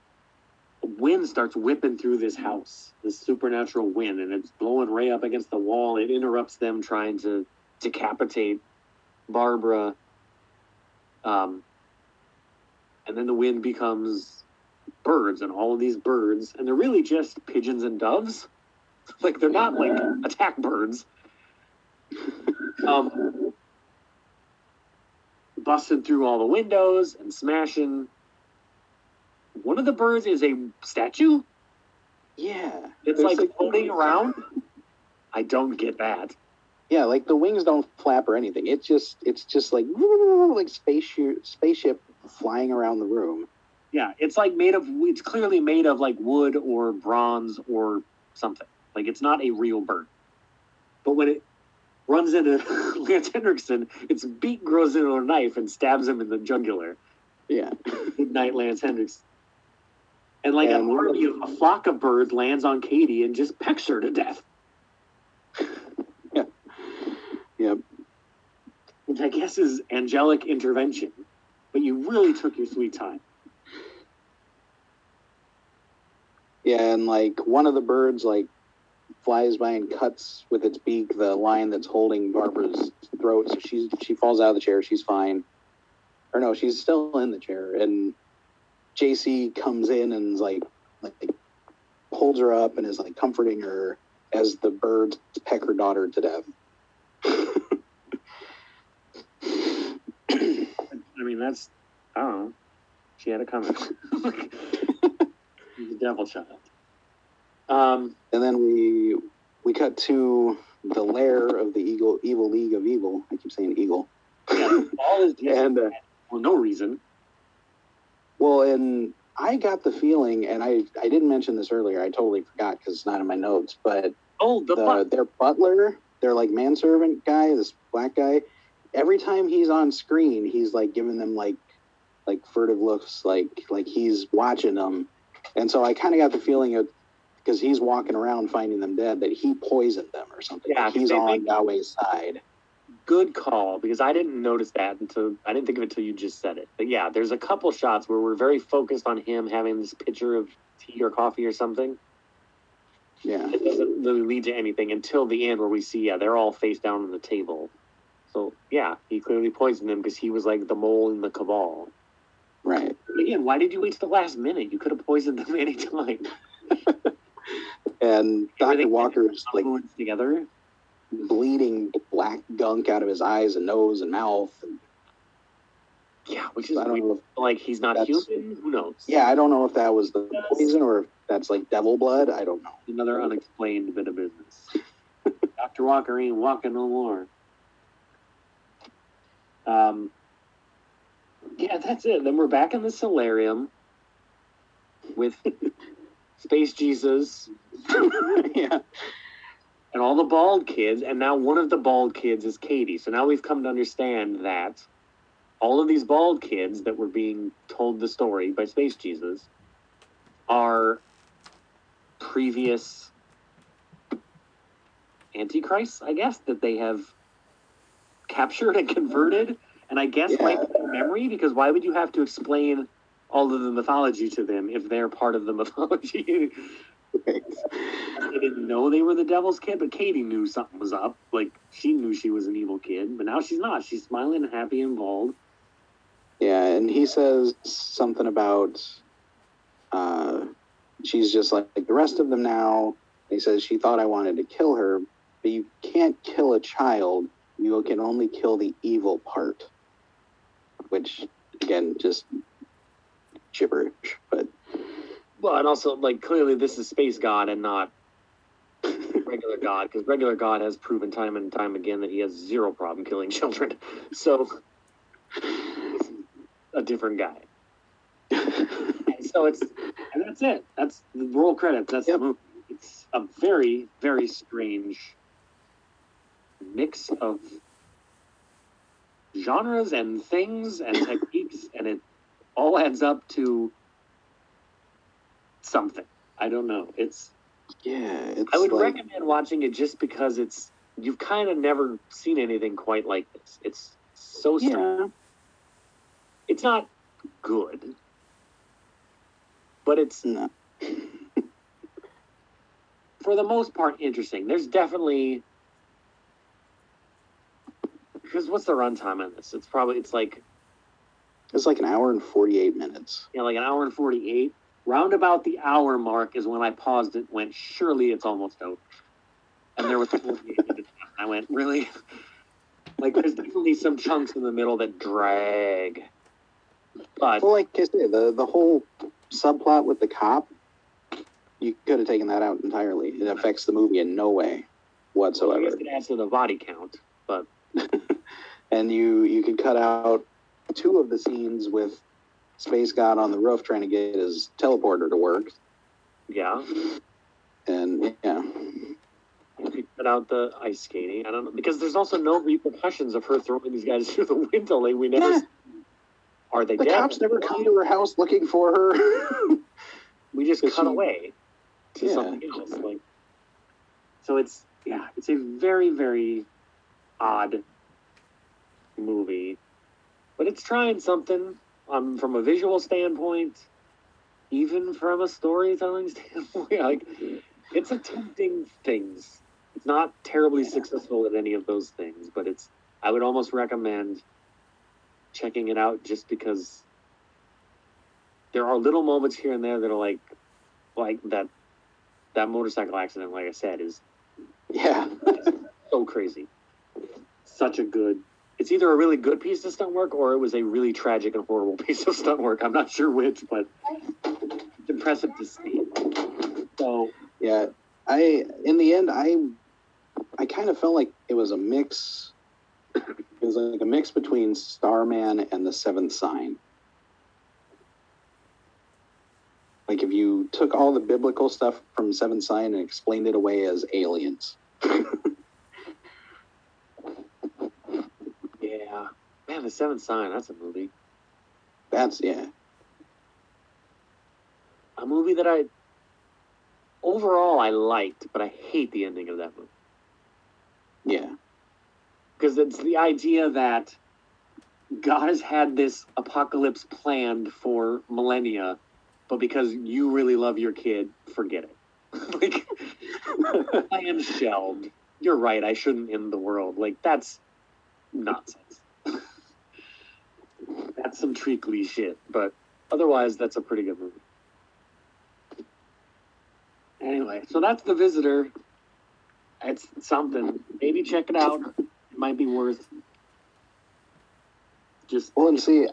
wind starts whipping through this house, this supernatural wind, and it's blowing Ray up against the wall. It interrupts them trying to decapitate Barbara. Um, and then the wind becomes birds, and all of these birds, and they're really just pigeons and doves. [laughs] Like they're not like attack birds. Um, busting through all the windows and smashing. One of the birds is a statue. Yeah. It's like floating around. I don't get that. Yeah, like the wings don't flap or anything. It's just it's just like [laughs] like spaceship spaceship flying around the room. Yeah, it's like made of. It's clearly made of like wood or bronze or something. Like it's not a real bird. But when it runs into [laughs] Lance Henriksen, its beak grows into a knife and stabs him in the jugular. Yeah. Night, Lance Henriksen. And like And a one of army of a flock of birds lands on Katie and just pecks her to death. [laughs] Yeah. Yep. Which I guess is angelic intervention. But you really took your sweet time. Yeah, and like one of the birds like flies by and cuts with its beak the line that's holding Barbara's throat. So she's she falls out of the chair. She's fine. Or no, she's still in the chair. And JC comes in and is like like holds her up and is like comforting her as the birds peck her daughter to death. I mean, that's, I don't know. She had it coming. [laughs] A devil child. Um, And then we we cut to the lair of the Eagle Evil League of Evil. I keep saying Eagle. yeah, all is [laughs] And uh, for no reason. well, and I got the feeling, and I I didn't mention this earlier. I totally forgot because it's not in my notes. But Oh, the, the, butt. their butler, their like manservant guy, this black guy. Every time he's on screen, he's like giving them like like furtive looks, like like he's watching them. And so I kind of got the feeling of because he's walking around finding them dead that he poisoned them or something. Yeah, Like, he's on Yahweh's side. Good call because I didn't notice that until I didn't think of it until you just said it. But yeah, there's a couple shots where we're very focused on him having this pitcher of tea or coffee or something. Yeah. It doesn't really lead to anything until the end where we see, yeah, they're all face down on the table. So yeah, he clearly poisoned them because he was like the mole in the cabal. Right. Again, why did you wait to the last minute? You could have poisoned them [laughs] any time. [laughs] And Dr. Walker Walker's like together. bleeding black gunk out of his eyes and nose and mouth. And Yeah, which is I don't know if, like he's not human. Who knows? yeah, I don't know if that was the poison or if that's like devil blood. I don't know. another unexplained bit of business. Dr. Walker ain't walking no more. Um, yeah, that's it. Then we're back in the solarium with Space Jesus [laughs] yeah. and all the bald kids, and now one of the bald kids is Katie. So now we've come to understand that all of these bald kids that were being told the story by Space Jesus are previous antichrists, I guess, that they have captured and converted. And I guess Yeah. memory because why would you have to explain all of the mythology to them if they're part of the [laughs] mythology? they didn't know they were the devil's kid, but Katie knew something was up. Like she knew she was an evil kid, but now she's not. She's smiling and happy and bald. Yeah, and he says something about uh, she's just like, like the rest of them now. He says she thought I wanted to kill her, but you can't kill a child. You can only kill the evil part, which again, just gibberish. But Well, and also like clearly this is space god and not regular god because regular god has proven time and time again that he has zero problem killing children. [laughs] So a different guy. And so it's and that's it. That's the roll credits. That's Yep. the movie. It's a very very strange mix of genres and things and techniques, and it all adds up to something. I don't know. It's yeah, it's I would like, recommend watching it just because it's you've kind of never seen anything quite like this. It's so strange. yeah, It's not good, but it's no, [laughs] for the most part interesting. There's definitely because what's the runtime on this? It's probably it's like it's like an hour and forty eight minutes. Yeah, like an hour and forty eight. Round about the hour mark is when I paused it. Went surely it's almost over, and there was 48 minutes. I went really. Like there's definitely some chunks in the middle that drag. But Well, like I said, the the whole subplot with the cop, you could have taken that out entirely. It affects the movie in no way whatsoever I whatsoever. guess it adds to the body count. But [laughs] and you you could cut out two of the scenes with Space God on the roof trying to get his teleporter to work. yeah, And yeah, you cut out the ice skating. I don't know because there's also no repercussions of her throwing these guys [laughs] through the window. Like we never. Yeah. Are they the dead? cops never come to her house looking for her. [laughs] We just cut she- away to Yeah. something else. Like, so it's yeah, it's a very very odd movie, but it's trying something. Um, from a visual standpoint, even from a storytelling [laughs] standpoint, like it's attempting things. It's not terribly successful at any of those things, but it's. I would almost recommend checking it out just because there are little moments here and there that are like like that that motorcycle accident like i said is yeah, [laughs] so crazy such a good it's either a really good piece of stunt work or it was a really tragic and horrible [laughs] piece of stunt work i'm not sure which but it's impressive to see so yeah. I in the end, I I kind of felt like it was a mix. It was like a mix between Starman and the Seventh Sign. Like if you took all the biblical stuff from Seventh Sign and explained it away as aliens. [laughs] yeah man the seventh sign that's a movie That's yeah. a movie that i overall i liked but i hate the ending of that movie Yeah. because it's the idea that God has had this apocalypse planned for millennia, but because you really love your kid, forget it. [laughs] like, [laughs] I am shelved. You're right. I shouldn't end the world. Like that's nonsense. That's some treacly shit. But otherwise, that's a pretty good movie. Anyway, so that's the visitor. It's something. Maybe check it out. It might be worth just Well, and see,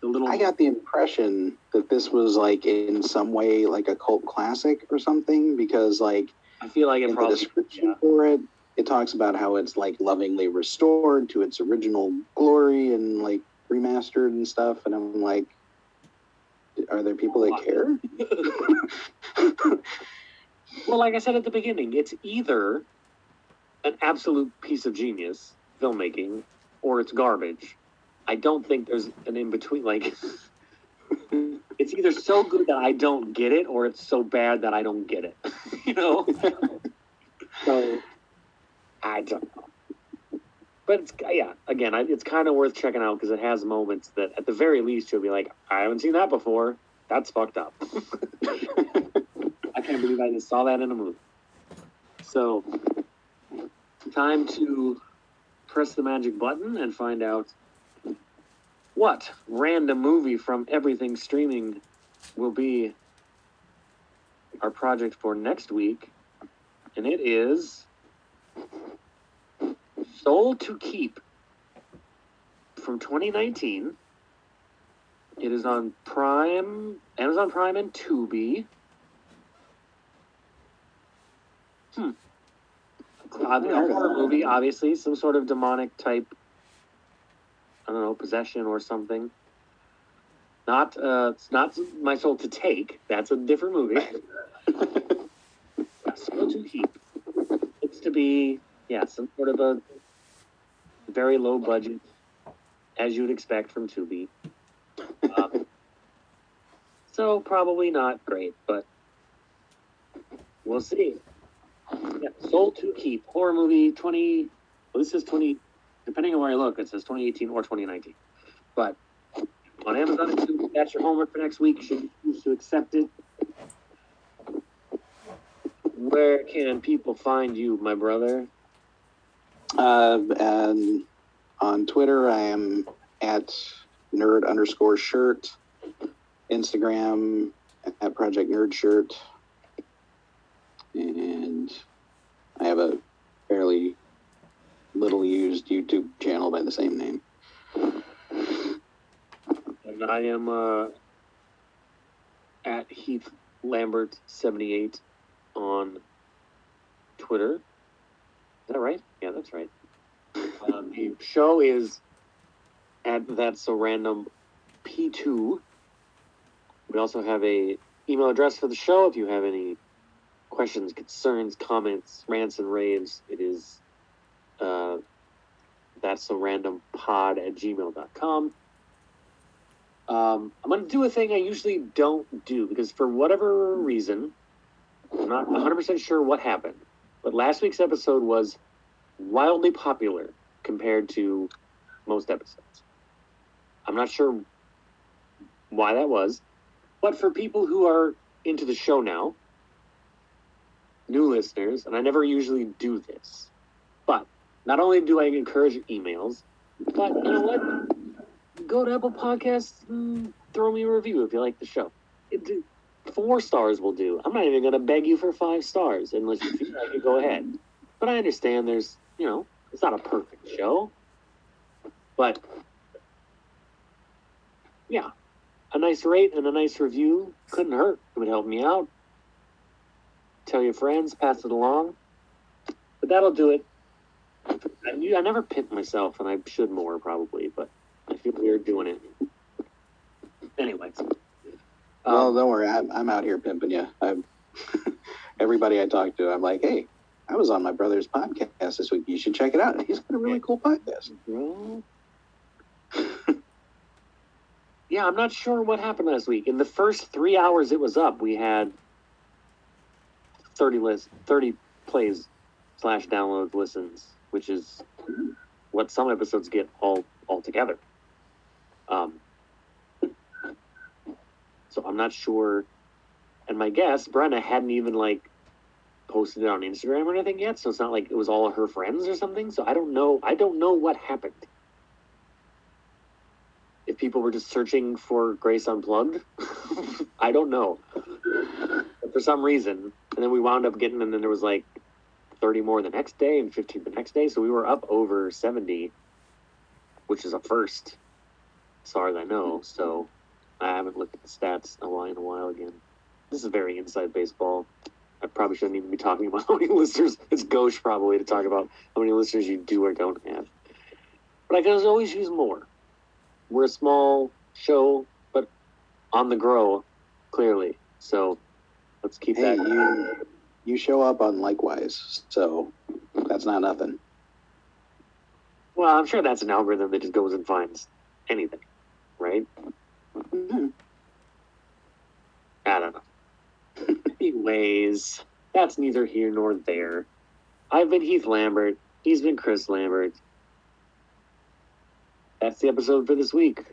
the little. I got the impression that this was like in some way like a cult classic or something because like I feel like it in the description yeah. for it, it talks about how it's like lovingly restored to its original glory and like remastered and stuff. And I'm like, are there people that care? [laughs] Well, like I said at the beginning, it's either an absolute piece of genius filmmaking or it's garbage. I don't think there's an in between. Like, [laughs] it's either so good that I don't get it or it's so bad that I don't get it. [laughs] you know? so, I don't know. But it's, yeah, again, I, it's kind of worth checking out because it has moments that, at the very least, you'll be like, I haven't seen that before. That's fucked up. [laughs] I can't believe I just saw that in a movie. So, time to press the magic button and find out what random movie from everything streaming will be our project for next week. And it is Soul to Keep from 2019. It is on Prime, Amazon Prime, and Tubi. Hmm. Uh, a horror movie, obviously, some sort of demonic type. I don't know, possession or something. Not, uh, it's not my soul to take. That's a different movie. [laughs] soul to keep. It's to be, yeah, some sort of a very low budget, as you would expect from Tubi. Um, so probably not great, but we'll see. Yeah, Soul to Keep horror movie twenty. Well, this is twenty. Depending on where you look, it says twenty eighteen or twenty nineteen. But on Amazon, that's your homework for next week. Should you choose to accept it? Where can people find you, my brother? Uh, and on Twitter, I am at nerd underscore shirt. Instagram at Project Nerd Shirt. And I have a fairly little used YouTube channel by the same name. And I am uh, at Heath Lambert seventy eight on Twitter. Is that right? Yeah, that's right. Um, the show is at That's a Random P2. We also have a email address for the show if you have any questions, concerns, comments, rants, and raves. It is uh, That's a Random Pod at gmail.com. Um, I'm going to do a thing I usually don't do because for whatever reason, I'm not 100% sure what happened. But last week's episode was wildly popular compared to most episodes. I'm not sure why that was, but for people who are into the show now, new listeners, and I never usually do this, but not only do I encourage emails, but you know what? Go to Apple Podcasts and throw me a review if you like the show. It, four stars will do. I'm not even going to beg you for five stars unless you feel like it. Go ahead. But I understand there's, you know, it's not a perfect show. But yeah, a nice rate and a nice review couldn't hurt. It would help me out. Tell your friends, pass it along. But that'll do it. I, I never pimp myself, and I should more probably, but I feel weird doing it. Anyways. well, Um, don't worry, I'm, I'm out here pimping you. I'm, [laughs] everybody I talk to, I'm like, hey, I was on my brother's podcast this week. You should check it out. He's got a really cool podcast. [laughs] Yeah, I'm not sure what happened last week. In the first three hours it was up, we had 30 list, 30 plays slash downloads, listens, which is what some episodes get all all together. Um, [laughs] so I'm not sure. And my guess, Brenna hadn't even like posted it on Instagram or anything yet, so it's not like it was all her friends or something. So I don't know. I don't know what happened. If people were just searching for Grace Unplugged, [laughs] I don't know. But for some reason, and then we wound up getting, and then there was like 30 more the next day and 15 the next day. So we were up over 70, which is a first, as far as I know. So I haven't looked at the stats in a while in a while again. This is very inside baseball. I probably shouldn't even be talking about [laughs] how many listeners. It's gauche probably to talk about how many listeners you do or don't have. But I can always use more. We're a small show, but on the grow, clearly. So let's keep Hey, that. you, you show up on likewise, so that's not nothing. Well, I'm sure that's an algorithm that just goes and finds anything, right? Mhm. I don't know. [laughs] Anyways, that's neither here nor there. I've been Heath Lambert. He's been Chris Lambert. That's the episode for this week.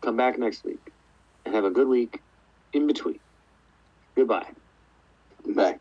Come back next week and have a good week in between. Goodbye. Bye.